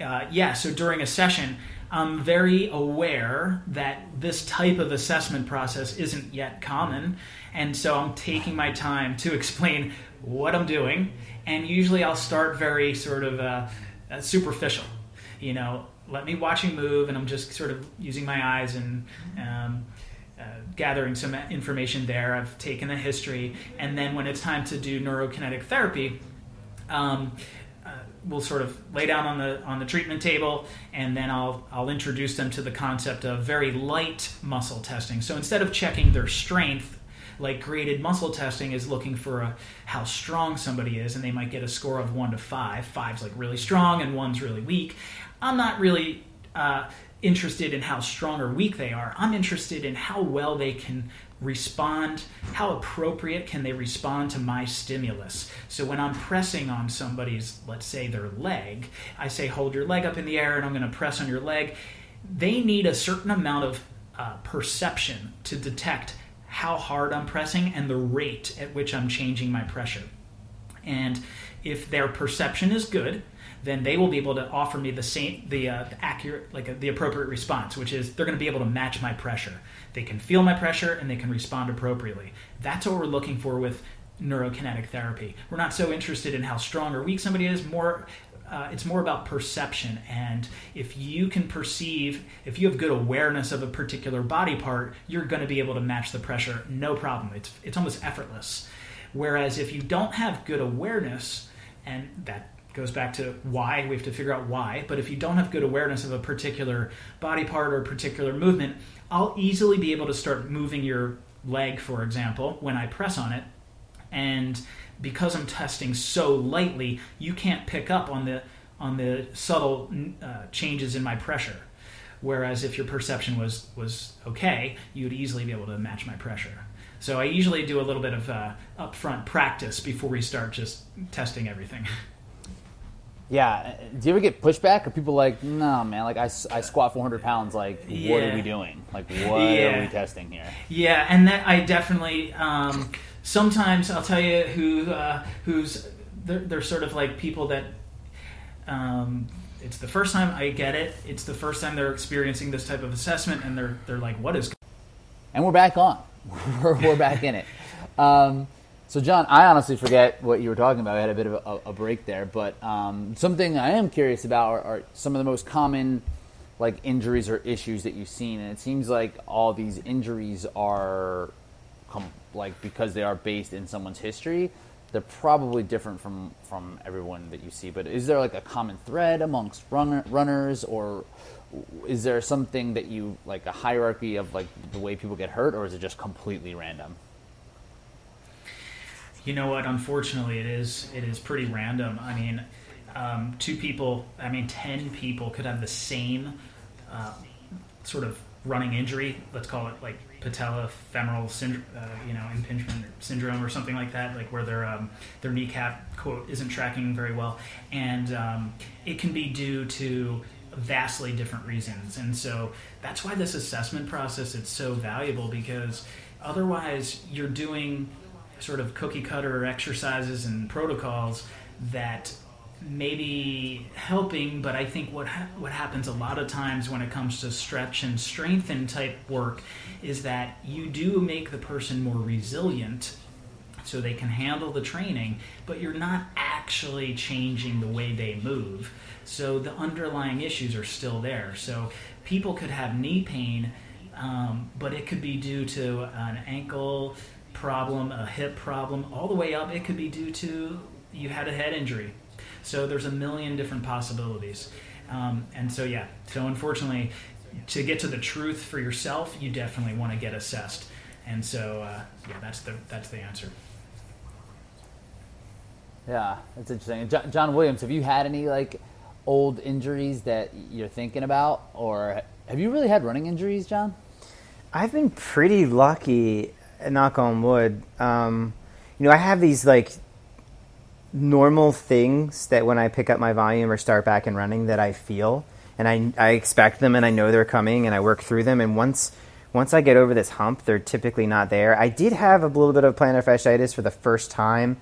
uh, yeah, so during a session, I'm very aware that this type of assessment process isn't yet common. And so I'm taking my time to explain what I'm doing. And usually I'll start very sort of uh, uh superficial. You know, let me watch you move, and I'm just sort of using my eyes and um, uh, gathering some information there. I've taken a history, and then when it's time to do neurokinetic therapy, um, we'll sort of lay down on the on the treatment table, and then I'll I'll introduce them to the concept of very light muscle testing. So instead of checking their strength. Like graded muscle testing is looking for a, how strong somebody is, and they might get a score of one to five. Five's like really strong, and one's really weak. I'm not really uh, interested in how strong or weak they are. I'm interested in how well they can respond, how appropriate can they respond to my stimulus. So when I'm pressing on somebody's, let's say their leg, I say hold your leg up in the air and I'm going to press on your leg. They need a certain amount of uh, perception to detect how hard I'm pressing and the rate at which I'm changing my pressure. And if their perception is good, then they will be able to offer me the same, the, uh, the accurate, like uh, the appropriate response, which is they're going to be able to match my pressure. They can feel my pressure and they can respond appropriately. That's what we're looking for with neurokinetic therapy. We're not so interested in how strong or weak somebody is. More, uh, it's more about perception. And if you can perceive, if you have good awareness of a particular body part, you're going to be able to match the pressure, no problem. It's it's almost effortless. Whereas if you don't have good awareness, and that goes back to why we have to figure out why but if you don't have good awareness of a particular body part or a particular movement i'll easily be able to start moving your leg for example when i press on it. And because i'm testing so lightly you can't pick up on the on the subtle uh, changes in my pressure. Whereas if your perception was was okay you would easily be able to match my pressure. So i usually do a little bit of uh, upfront practice before we start just testing everything Yeah. Do you ever get pushback? Are people like, no, man, like I, I squat 400 pounds. Like, yeah. what are we doing? Like, what yeah. are we testing here? Yeah. And that I definitely, um, sometimes I'll tell you who, uh, who's, they're, they're, sort of like people that, um, it's the first time I get it. It's the first time they're experiencing this type of assessment, and they're they're like, "What is?" And we're back on. we're, we're back in it. Um, so, John, I honestly forget what you were talking about. I had a bit of a, a break there, but um, something I am curious about are, are, some of the most common like injuries or issues that you've seen, and it seems like all these injuries are com- like because they are based in someone's history. They're probably different from from everyone that you see. But is there like a common thread amongst runner, runners, or is there something that you like a hierarchy of like the way people get hurt, or is it just completely random? You know what? Unfortunately, it is it is pretty random. I mean, um, two people, I mean, ten people could have the same uh, sort of running injury. Let's call it like patellofemoral syndrome, uh, you know, impingement syndrome or something like that, like where their um, their kneecap quote isn't tracking very well, and um, it can be due to vastly different reasons. And so that's why this assessment process is so valuable because otherwise you're doing sort of cookie cutter exercises and protocols that maybe helping, but I think what ha- what happens a lot of times when it comes to stretch and strengthen type work is that you do make the person more resilient so they can handle the training, but you're not actually changing the way they move. So the underlying issues are still there. So people could have knee pain, um, but it could be due to an ankle problem, a hip problem, all the way up. It could be due to you had a head injury. So there's a million different possibilities. Um, and so, yeah, so unfortunately, to get to the truth for yourself, you definitely want to get assessed. And so, uh, yeah, that's the that's the answer. Yeah, that's interesting. John, John Williams, have you had any like old injuries that you're thinking about, or have you really had running injuries, John? I've been pretty lucky, knock on wood. Um, you know, I have these like normal things that when I pick up my volume or start back and running that I feel and I, I expect them and I know they're coming and I work through them and once once I get over this hump they're typically not there. I did have a little bit of plantar fasciitis for the first time.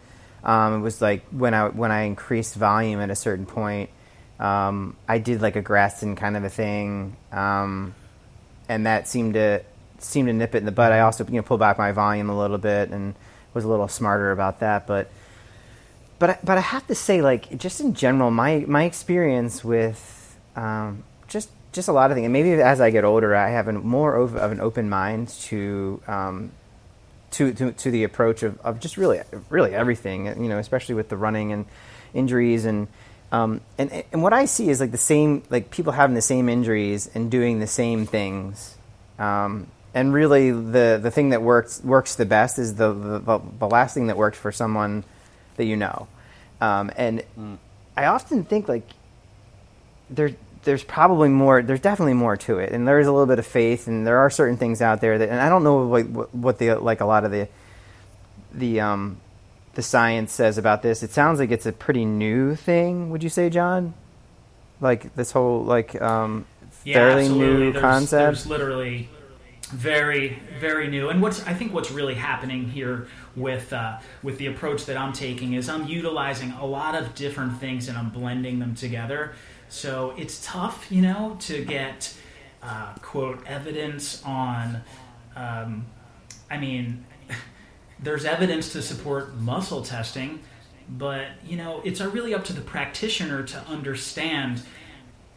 Um, it was like when I when I increased volume at a certain point. Um, I did like a Graston kind of a thing, um, and that seemed to seemed to nip it in the bud. I also you know pulled back my volume a little bit and was a little smarter about that, but but I, but I have to say, like just in general, my my experience with um, just just a lot of things, and maybe as I get older, I have a more of, of an open mind to, um, to to to the approach of, of just really really everything, you know, especially with the running and injuries and. Um, and and what I see is like the same like people having the same injuries and doing the same things, um, and really the the thing that works works the best is the, the the last thing that worked for someone that you know. Um, and mm. I often think like there there's probably more there's definitely more to it and there is a little bit of faith and there are certain things out there that and I don't know what, what the like a lot of the the um the science says about this it sounds like it's a pretty new thing would you say John like this whole like um yeah, fairly absolutely. new there's, concept there's literally very very new. And what's i think what's really happening here with uh, with the approach that i'm taking is i'm utilizing a lot of different things and i'm blending them together. So it's tough you know to get uh, quote evidence on um, i mean there's evidence to support muscle testing but you know it's really up to the practitioner to understand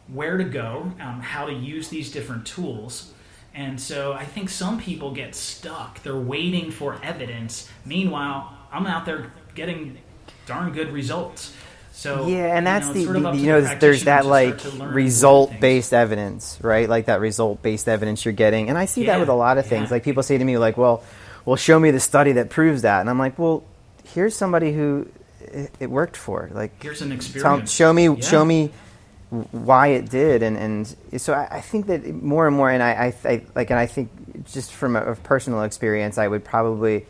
where to go um, how to use these different tools and so I think some people get stuck. They're waiting for evidence. Meanwhile, I'm out there getting darn good results. So yeah, and that's you know, the, the you know there's that like result based evidence, right? Like that result based evidence you're getting, and I see yeah, that with a lot of things. Yeah. Like people say to me, like, "Well, well, show me the study that proves that," and I'm like, "Well, here's somebody who it, it worked for. Like, here's an experience. Tell, show me, yeah. show me." Why it did, and and so I, I think that more and more, and I, I, I, like, and I think just from a, a personal experience, I would probably.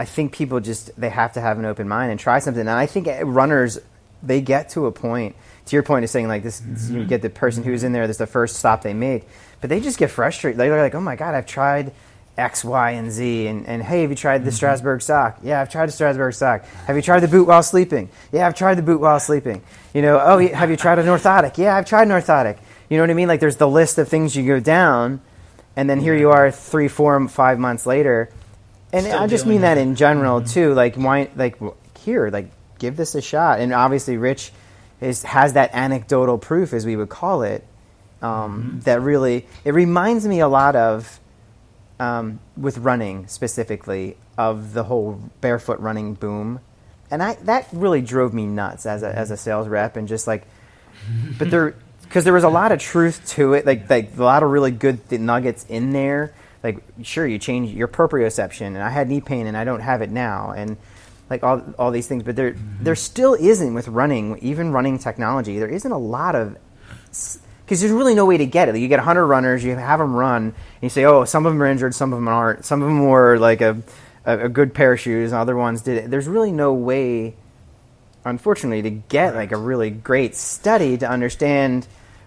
I think people just they have to have an open mind and try something. And I think runners they get to a point. To your point of saying like this, mm-hmm. you get the person who's in there. This is the first stop they make, but they just get frustrated. They're like, "Oh my god, I've tried X, Y, and Z. And, and hey, have you tried the mm-hmm. Strassburg sock? Yeah, I've tried the Strassburg sock. Have you tried the boot while sleeping? Yeah, I've tried the boot while sleeping. You know, oh, have you tried an orthotic? Yeah, I've tried an orthotic. You know what I mean? Like there's the list of things you go down, and then here you are three, four, five months later. And Still I just mean that in general mm-hmm. too. Like why, like here, like give this a shot. And obviously, Rich is has that anecdotal proof, as we would call it, um, mm-hmm. that really it reminds me a lot of um, with running specifically of the whole barefoot running boom, and I that really drove me nuts as a as a sales rep and just like, but there because there was a lot of truth to it, like like a lot of really good nuggets in there. Like sure, you change your proprioception, and I had knee pain, and I don't have it now, and like all all these things. But there mm-hmm. there still isn't with running, even running technology. There isn't a lot of because there's really no way to get it. You get 100 runners, you have them run, and you say, oh, some of them are injured, some of them aren't. Some of them were like a, a, a good pair of shoes, and other ones did it. There's really no way, unfortunately, to get like a really great study to understand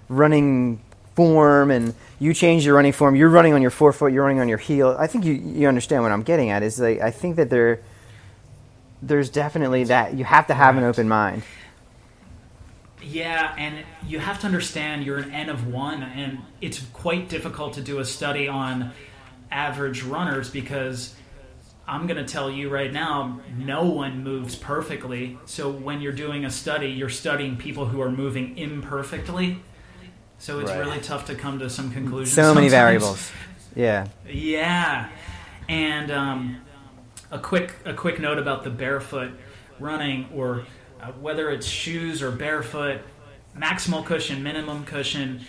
running form and you change your running form. You're running on your forefoot, you're running on your heel. I think you, you understand what I'm getting at. Is like I think that there there's definitely that you have to have an open mind. Yeah, and you have to understand you're an N of one, and it's quite difficult to do a study on average runners because I'm going to tell you right now, no one moves perfectly. So when you're doing a study, you're studying people who are moving imperfectly. So it's Right. really tough to come to some conclusions. So many sometimes. variables. Yeah. Yeah, and um, a quick a quick note about the barefoot running, or uh, whether it's shoes or barefoot, maximal cushion, minimum cushion.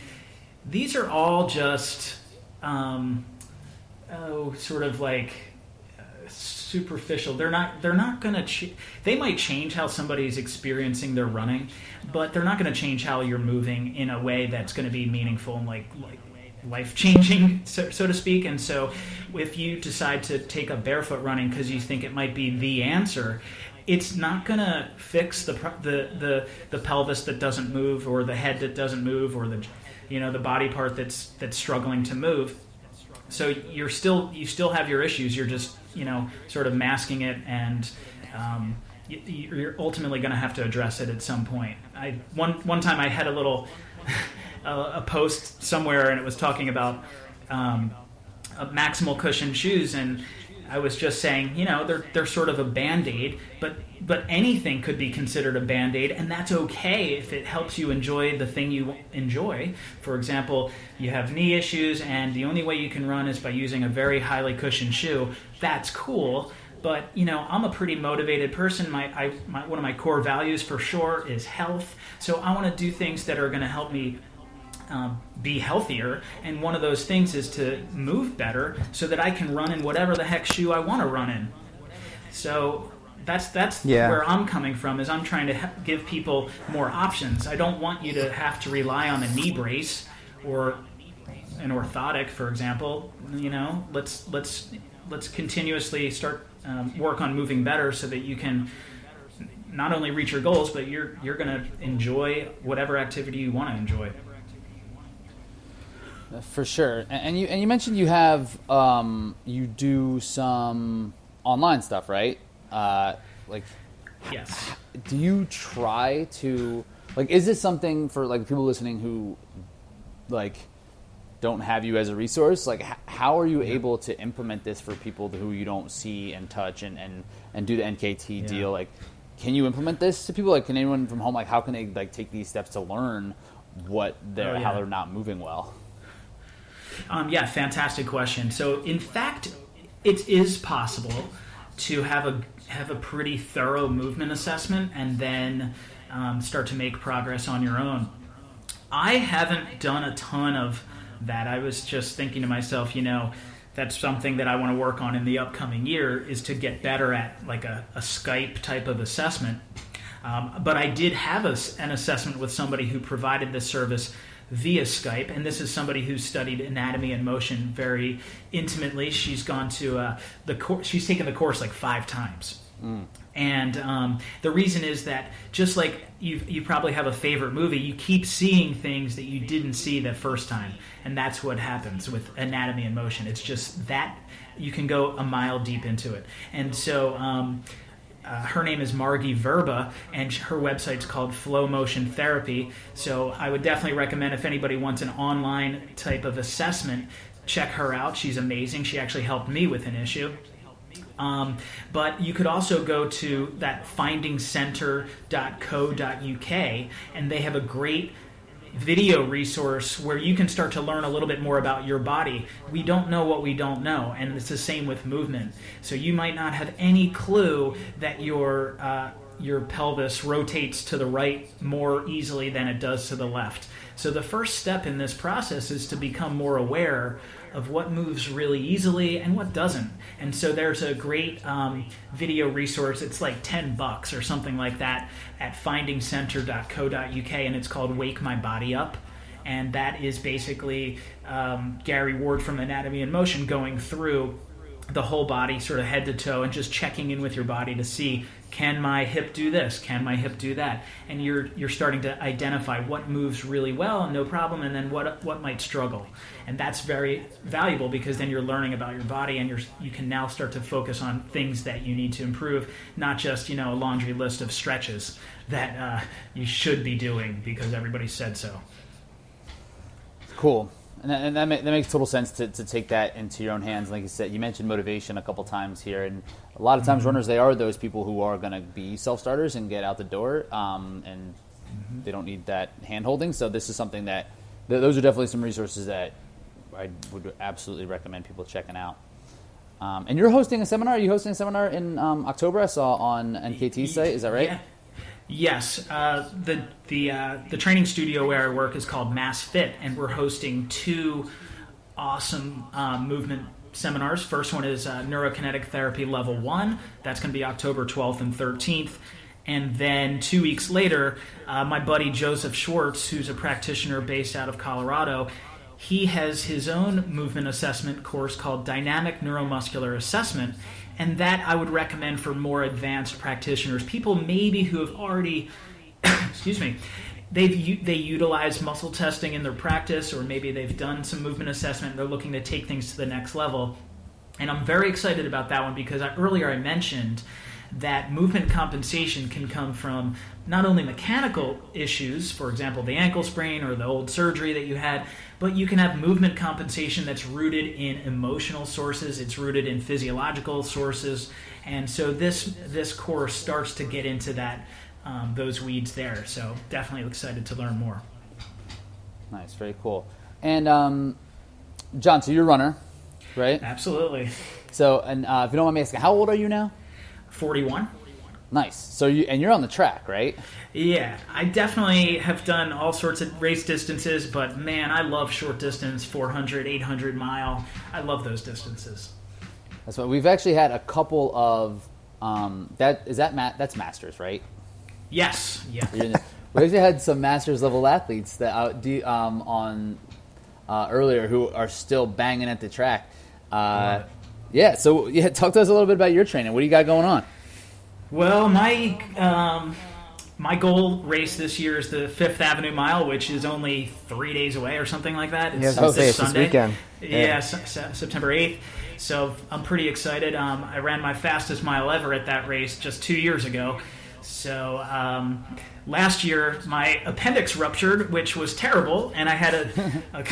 These are all just um, oh, sort of like uh, superficial. They're not. They're not going to. Ch- they might change how somebody's experiencing their running, but they're not going to change how you're moving in a way that's going to be meaningful and like like life changing, so, so to speak. And so, if you decide to take up barefoot running because you think it might be the answer. It's not going to fix the, the the the pelvis that doesn't move, or the head that doesn't move, or the you know the body part that's that's struggling to move. So you're still you still have your issues. You're just you know sort of masking it and um, y- you're ultimately going to have to address it at some point. I one one time i had a little a, a post somewhere and it was talking about um, a maximal cushion shoes and I was just saying, you know, they're they're sort of a band-aid, but but anything could be considered a band-aid and that's okay if it helps you enjoy the thing you enjoy. For example, you have knee issues and the only way you can run is by using a very highly cushioned shoe. That's cool. But you know, I'm a pretty motivated person. My, I, my one of my core values for sure is health. So I want to do things that are going to help me um, be healthier. And one of those things is to move better so that I can run in whatever the heck shoe I want to run in. So that's that's Yeah. where I'm coming from. Is I'm trying to give people more options. I don't want you to have to rely on a knee brace or an orthotic, for example. You know, let's let's let's continuously start um, work on moving better so that you can not only reach your goals, but you're you're going to enjoy whatever activity you want to enjoy. For sure, and, you and you mentioned you have um, you do some online stuff, right? Uh, like, Yes. do you try to like? Is this something for like people listening who like don't have you as a resource? Like, h- how are you able to implement this for people who you don't see and touch and and and do the NKT Yeah. deal? Like, can you implement this to people? Like, can anyone from home like how can they like take these steps to learn what they're Oh, how they're not moving well? Um, yeah, fantastic question. So, in fact, it is possible to have a have a pretty thorough movement assessment and then um, start to make progress on your own. I haven't done a ton of that. I was just thinking to myself, you know, that's something that I want to work on in the upcoming year is to get better at like a, a Skype type of assessment. Um, but I did have a an assessment with somebody who provided this service via Skype, and this is somebody who's studied anatomy in motion very intimately. She's gone to uh, the course; she's taken the course like five times. And um, the reason is that just like you, you probably have a favorite movie, you keep seeing things that you didn't see the first time, and that's what happens with anatomy in motion. It's just that you can go a mile deep into it, and so. Um, uh, her name is Margie Verba, and her website's called Flow Motion Therapy. So I would definitely recommend if anybody wants an online type of assessment, check her out. She's amazing. She actually helped me with an issue. Um, but you could also go to that findingcentre.co.uk, and they have a great video resource where you can start to learn a little bit more about your body. We don't know what we don't know, and it's the same with movement. So you might not have any clue that your uh, your pelvis rotates to the right more easily than it does to the left. So the first step in this process is to become more aware of what moves really easily and what doesn't. And so there's a great um, video resource. It's like 10 bucks or something like that at findingcentre.co.uk, and it's called Wake My Body Up. And that is basically um, Gary Ward from Anatomy in Motion going through the whole body, sort of head to toe, and just checking in with your body to see can my hip do this, can my hip do that, and you're you're starting to identify what moves really well and no problem, and then what what might struggle, and that's very valuable because then you're learning about your body and you're you can now start to focus on things that you need to improve, not just you know a laundry list of stretches that uh, you should be doing because everybody said so. Cool. and that, makes total sense to, to take that into your own hands. Like you said, you mentioned motivation a couple times here, and a lot of times runners they are those people who are going to be self starters and get out the door, um, and they don't need that hand holding. So this is something that th- those are definitely some resources that I would absolutely recommend people checking out. Um, and you're hosting a seminar. Are you hosting a seminar in um, October? I saw on NKT's site. Is that right? Yeah. Yes, uh, the the uh, the training studio where I work is called Mass Fit, and we're hosting two awesome uh, movement seminars. First one is uh, neurokinetic therapy level one. That's going to be October 12th and 13th. And then two weeks later, uh, my buddy Joseph Schwartz, who's a practitioner based out of Colorado, he has his own movement assessment course called Dynamic Neuromuscular Assessment. And that I would recommend for more advanced practitioners, people maybe who have already, excuse me, they've they utilize muscle testing in their practice, or maybe they've done some movement assessment. They're looking to take things to the next level, and I'm very excited about that one because I, earlier I mentioned that movement compensation can come from not only mechanical issues, for example, the ankle sprain or the old surgery that you had, but you can have movement compensation that's rooted in emotional sources, it's rooted in physiological sources, and so this this course starts to get into that um, those weeds there. So definitely excited to learn more. Nice, very cool. And um, John, so you're a runner, right? Absolutely, So, and uh, if you don't mind me asking, how old are you now? forty-one. Nice. So you and you're on the track, right? Yeah, I definitely have done all sorts of race distances, but man, I love short distance 400, 800 mile. I love those distances. That's what we've actually had a couple of. Um, that is that Matt that's masters, right? Yes, yeah. You're in the- we actually had some masters level athletes that uh, do, um, on uh, earlier who are still banging at the track. Uh, yeah. So yeah, talk to us a little bit about your training. What do you got going on? Well, my um, my goal race this year is the Fifth Avenue Mile, which is only three days away or something like that. Yeah, I this say, it's this Sunday. weekend. Yeah, Yeah. Se- Se- September eighth. So I'm pretty excited. Um, I ran my fastest mile ever at that race just two years ago. So um, last year my appendix ruptured, which was terrible, and I had a, a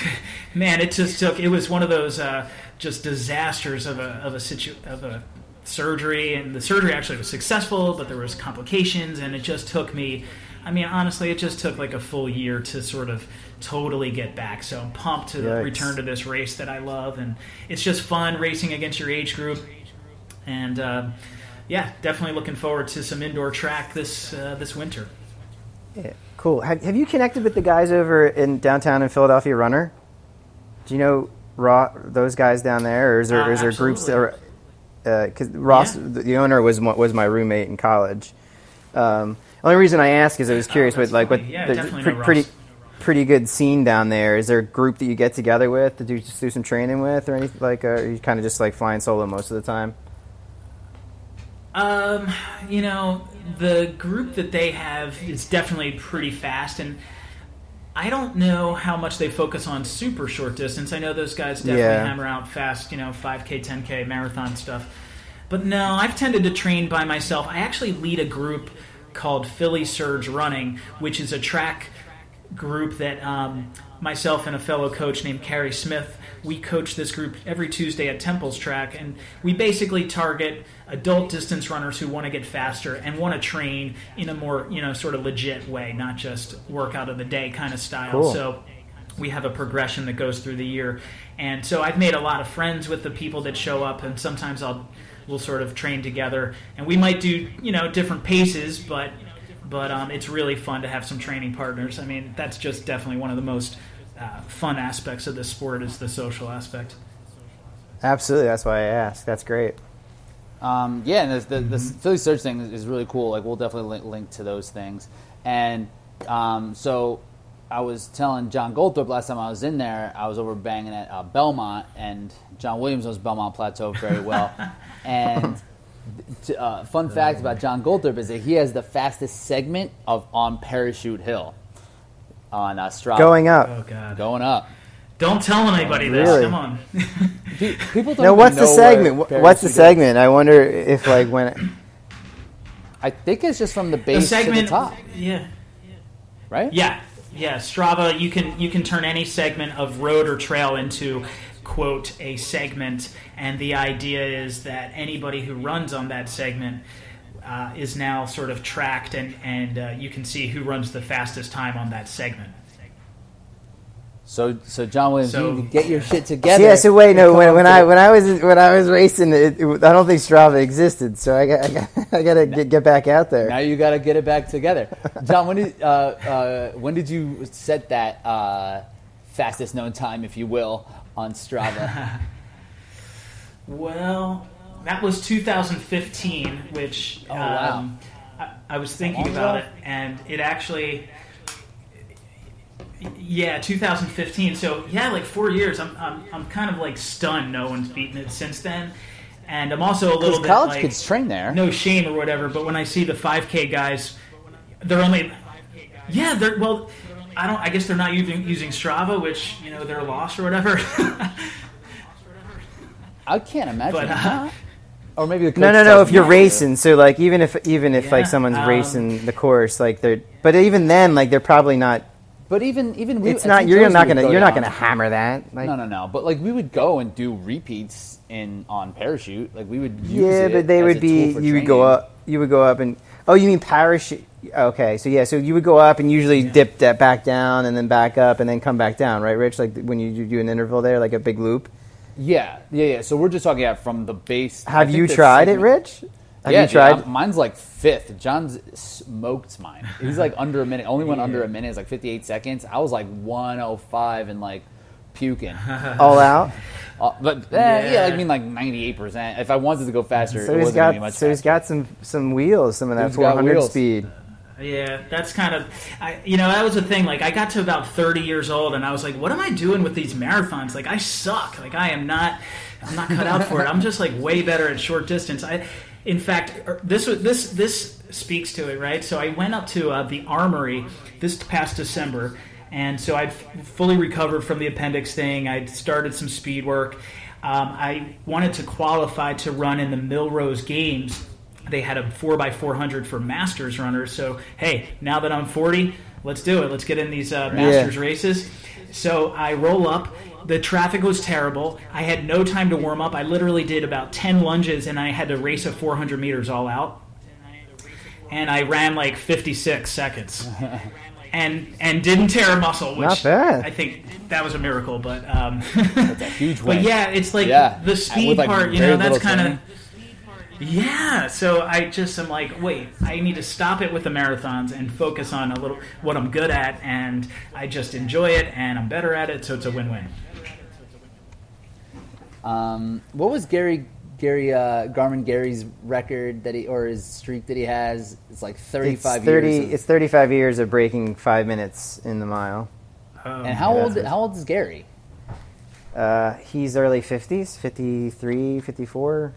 man. It just took. It was one of those uh, just disasters of a of a situ of a surgery, and the surgery actually was successful, but there was complications, and it just took me. I mean, honestly, it just took like a full year to sort of totally get back. So I'm pumped to Yikes. return to this race that I love, and it's just fun racing against your age group, and uh, yeah, definitely looking forward to some indoor track this uh, this winter. Yeah, cool. Have, have you connected with the guys over in downtown in Philadelphia Runner? Do you know Raw, those guys down there, or is there, Uh, is there groups that? Because Ross, Yeah. the, the owner, was my- was my roommate in college. Um, only reason I ask is I was curious Oh, that's what like what. Yeah, there's definitely pre- pretty pretty good scene down there. Is there a group that you get together with to do just do some training with, or anything like? Uh, are you kind of just like flying solo most of the time? Um, you know, the group that they have is definitely pretty fast, and I don't know how much they focus on super short distance. I know those guys definitely Yeah. hammer out fast, you know, 5K, 10K, marathon stuff. But no, I've tended to train by myself. I actually lead a group called Philly Surge Running, which is a track group that um, myself and a fellow coach named Carrie Smith we coach this group every Tuesday at Temple's Track, and we basically target adult distance runners who want to get faster and want to train in a more you know sort of legit way, not just workout of the day kind of style. Cool. So we have a progression that goes through the year, and so I've made a lot of friends with the people that show up, and sometimes I'll we'll sort of train together, and we might do you know different paces, but but um, it's really fun to have some training partners. I mean, that's just definitely one of the most uh, fun aspects of this sport is the social aspect. Absolutely, that's why I asked. That's great. Um, yeah, and the, the, the Philly Surge thing is, is really cool. Like, we'll definitely link, link to those things. And um, so I was telling John Goldthorp last time I was in there, I was over banging at uh, Belmont, and John Williams knows Belmont Plateau very well. and t- uh, fun fact about John Goldthorp is that he has the fastest segment of on Parachute Hill on uh, Strava. Going up. Oh God! Going up. Don't tell anybody this. Really? Come on. Pe- People don't No, what's the know where segment? What's the is. segment? I wonder if like when. I think it's just from the the base to the top, Yeah. right? Yeah. yeah, Strava. You can you can turn any segment of road or trail into quote a segment, and the idea is that anybody who runs on that segment uh, is now sort of tracked, and and uh, you can see who runs the fastest time on that segment. So, so John Williams, So- you need to get your shit together. Yeah. So wait, no. When, when I when I was when I was racing, it, it, I don't think Strava existed. So I got I got I got to get, get back out there. now you got to get it back together. John, when did uh, uh, when did you set that uh, fastest known time, if you will, on Strava? Well, that was 2015, which Oh, wow. um, I, I was thinking about ago? it, and it actually, yeah, 2015. So yeah, like four years. I'm I'm, I'm kind of like stunned. No one's beaten it since then, and I'm also a little bit college like, kids train there. no shame or whatever. But when I see the 5K guys, they're only, yeah, they're well. I don't. I guess they're not using using Strava, which you know they're lost or whatever. I can't imagine. But, uh. Or maybe the coach No, no, no. If you're me. racing, so like even if even if like Yeah, someone's um, racing the course, like they're but even then, like they're probably not. But even even we, It's at not. St. You're Joe's, not would gonna. go You're not down. gonna hammer that. Like, No, no, no. But like we would go and do repeats in on parachute. Like we would. Use Yeah, it but they as would be. tool for You would go training. up. You would go up and. Oh, you mean parachute? Okay, so yeah, so you would go up and usually dip that back down and then back up and then come back down, right, Rich? Like when you do an interval there, like a big loop. Yeah, yeah, yeah. So we're just talking about from the base. Have you the tried it, Rich? Have yeah, you tried? I'm- mine's like fifth. John's smoked mine. He's like under a minute. Only went under a minute. It's like 58 seconds. I was like 105 and like puking. all out. Uh, but eh, yeah. Yeah. I mean like 98 percent. If I wanted to go faster, So it he's wasn't gonna be got. much So he's faster. got some some wheels, some of that Dude's 400 wheels. speed. Yeah, that's kind of, I, you know, that was the thing. Like, I got to about 30 years old, and I was like, "What am I doing with these marathons? Like, I suck. Like, I am not, I'm not cut out for it. I'm just like way better at short distance. I, in fact, er, this was this this speaks to it, right? So I went up to uh, the Armory this past December, and so I'd fully recovered from the appendix thing. I'd started some speed work. Um, I wanted to qualify to run in the Millrose Games they had a 4x400 for masters runners. So hey now that i'm 40 let's do it. Let's get in these uh, masters races. So i roll up. The traffic was terrible. I had no time to warm up. I literally did about 10 lunges and i had to race a 400 meters all out. And i ran like 56 seconds. And and didn't tear a muscle which Not bad. i think that was a miracle but um That's a huge win. but yeah it's like Yeah. the speed like, part you know that's kind of. Yeah, so I just am like, wait, I need to stop it with the marathons and focus on a little what I'm good at, and I just enjoy it, and I'm better at it, so it's a win-win. Um, what was Gary Gary uh, Garmin Gary's record that he or his streak that he has? It's like 35 it's 30, years. of- It's 35 years of breaking five minutes in the mile. Um, and how yeah, old how old is Gary? Uh, he's early 50s, 53, 54.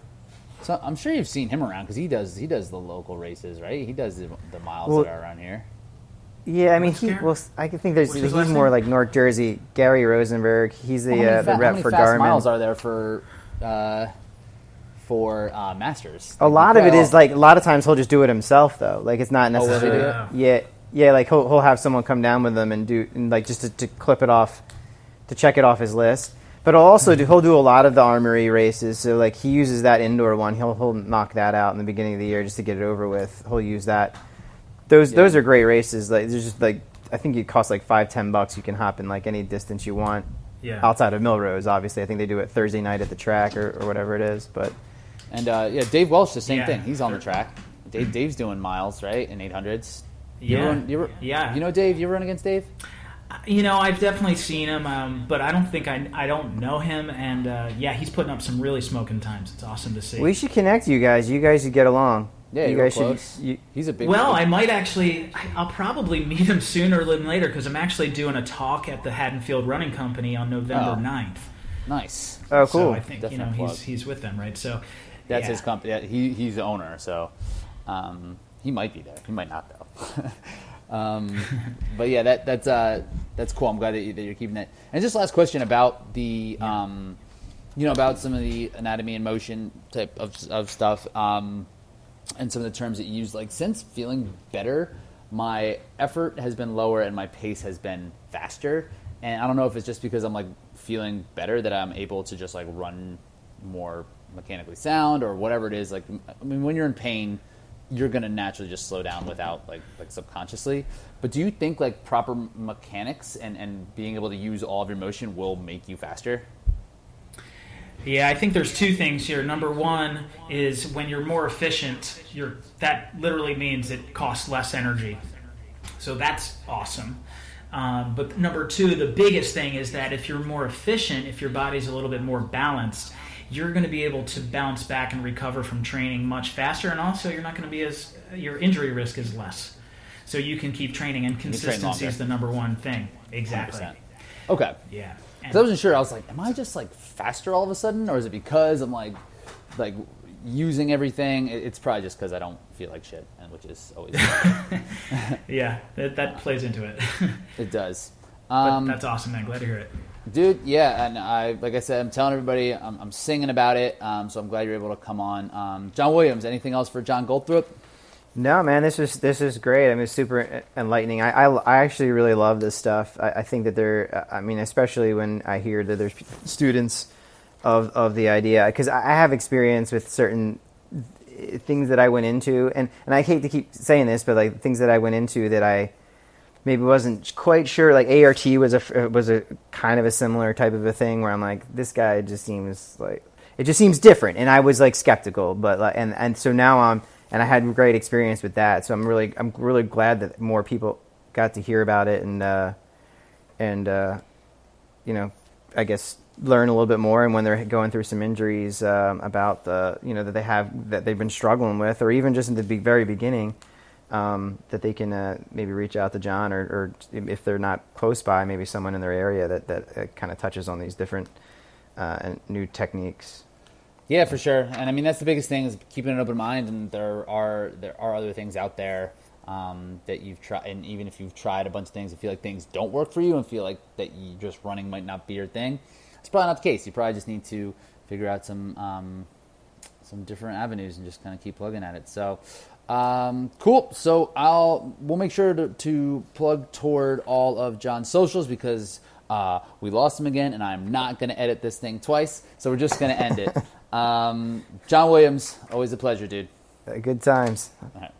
So I'm sure you've seen him around because he does he does the local races, right? He does the, the miles Well- that are around here. Yeah, I mean, What's he. Gary- Well, I can think there's. He's more name? like North Jersey. Gary Rosenberg. He's the How many uh, fa- the how rep many for fast Garmin. miles are there for uh, for uh, Masters? a lot of it Well, is like a lot of times he'll just do it himself though. Like it's not will he do necessarily. it? Yeah, yeah. Like he'll he'll have someone come down with him and do and like just to, to clip it off, to check it off his list. But he'll also do, he'll do a lot of the armory races. So like he uses that indoor one. He'll he'll knock that out in the beginning of the year just to get it over with. He'll use that. Those Yeah. those are great races. Like there's just like I think it costs like five ten bucks. You can hop in like any distance you want yeah, outside of Millrose. Obviously, I think they do it Thursday night at the track or, or whatever it is. But And uh, yeah, Dave Welsh, the same Yeah. thing. He's on the track. Dave Dave's doing miles, right? In 800s. You Yeah. ever run, you ever, Yeah. You know Dave? You ever run against Dave? You know, I've definitely seen him, um, but I don't think I I don't know him, and uh, yeah, he's putting up some really smoking times. It's awesome to see. we should connect you guys. You guys should get along. Yeah, you guys close. should. You, He's a big. Well, big- I might actually. I- I'll probably meet him sooner than later because I'm actually doing a talk at the Haddonfield Running Company on November Oh. 9th. nice. oh, So cool. I think you know plug. he's he's with them, right? So That's yeah. his company. Yeah, he he's the owner, so um, he might be there. He might not though. um, but yeah, that that's uh, that's cool. I'm glad that, you, that you're keeping it. And just last question about the um, you know about some of the anatomy in motion type of of stuff um, and some of the terms that you use. Like since feeling better my effort has been lower and my pace has been faster. And I don't know if it's just because I'm like feeling better that I'm able to just like run more mechanically sound or whatever it is. Like, I mean, when you're in pain, you're gonna naturally just slow down without like like subconsciously. But do you think like proper mechanics and and being able to use all of your motion will make you faster? Yeah, I think there's two things here. Number one is when you're more efficient, you're that literally means it costs less energy. So that's awesome. Um, but number two, the biggest thing is that if you're more efficient, if your body's a little bit more balanced, you're going to be able to bounce back and recover from training much faster, and also you're not going to be as your injury risk is less. So you can keep training, and consistency is the number one thing. Exactly. 100%. Okay. Yeah. Because I wasn't sure. I was like, am I just like faster all of a sudden, or is it because I'm like, like using everything? It's probably just because I don't feel like shit, and which is always yeah, that, that plays into it. it does. but Um, that's awesome, man. Glad to hear it. Dude, yeah, and I like I said, I'm telling everybody, I'm, I'm singing about it. Um, so I'm glad you're able to come on. Um, John Williams, anything else for John Goldthorp? No, man, this is this is great. I mean, super enlightening. I, I, I actually really love this stuff. I, I think that there. I mean, especially when I hear that there's students of of the idea, because I I have experience with certain things that I went into, and and I hate to keep saying this, but like things that I went into that I maybe wasn't quite sure. Like ART was a was a kind of a similar type of a thing where I'm like, this guy just seems like it just seems different, and I was like skeptical, but like, and and so now I'm and I had great experience with that. So I'm really I'm really glad that more people got to hear about it and uh, and uh, you know I guess learn a little bit more and when they're going through some injuries um, about the you know that they have that they've been struggling with or even just in the very beginning um, that they can uh, maybe reach out to John or, or if they're not close by maybe someone in their area that that uh, kind of touches on these different uh, new techniques. Yeah, for sure. And I mean, that's the biggest thing is keeping an open mind. And there are there are other things out there um, that you've tried. And even if you've tried a bunch of things and feel like things don't work for you, and feel like that you just running might not be your thing, it's probably not the case. You probably just need to figure out some um, some different avenues and just kind of keep plugging at it. So. Um, cool. So I'll we'll make sure to, to plug toward all of John's socials because uh, we lost him again, and I'm not going to edit this thing twice. So we're just going to end it. Um, John Williams, always a pleasure, dude. Good times. All right.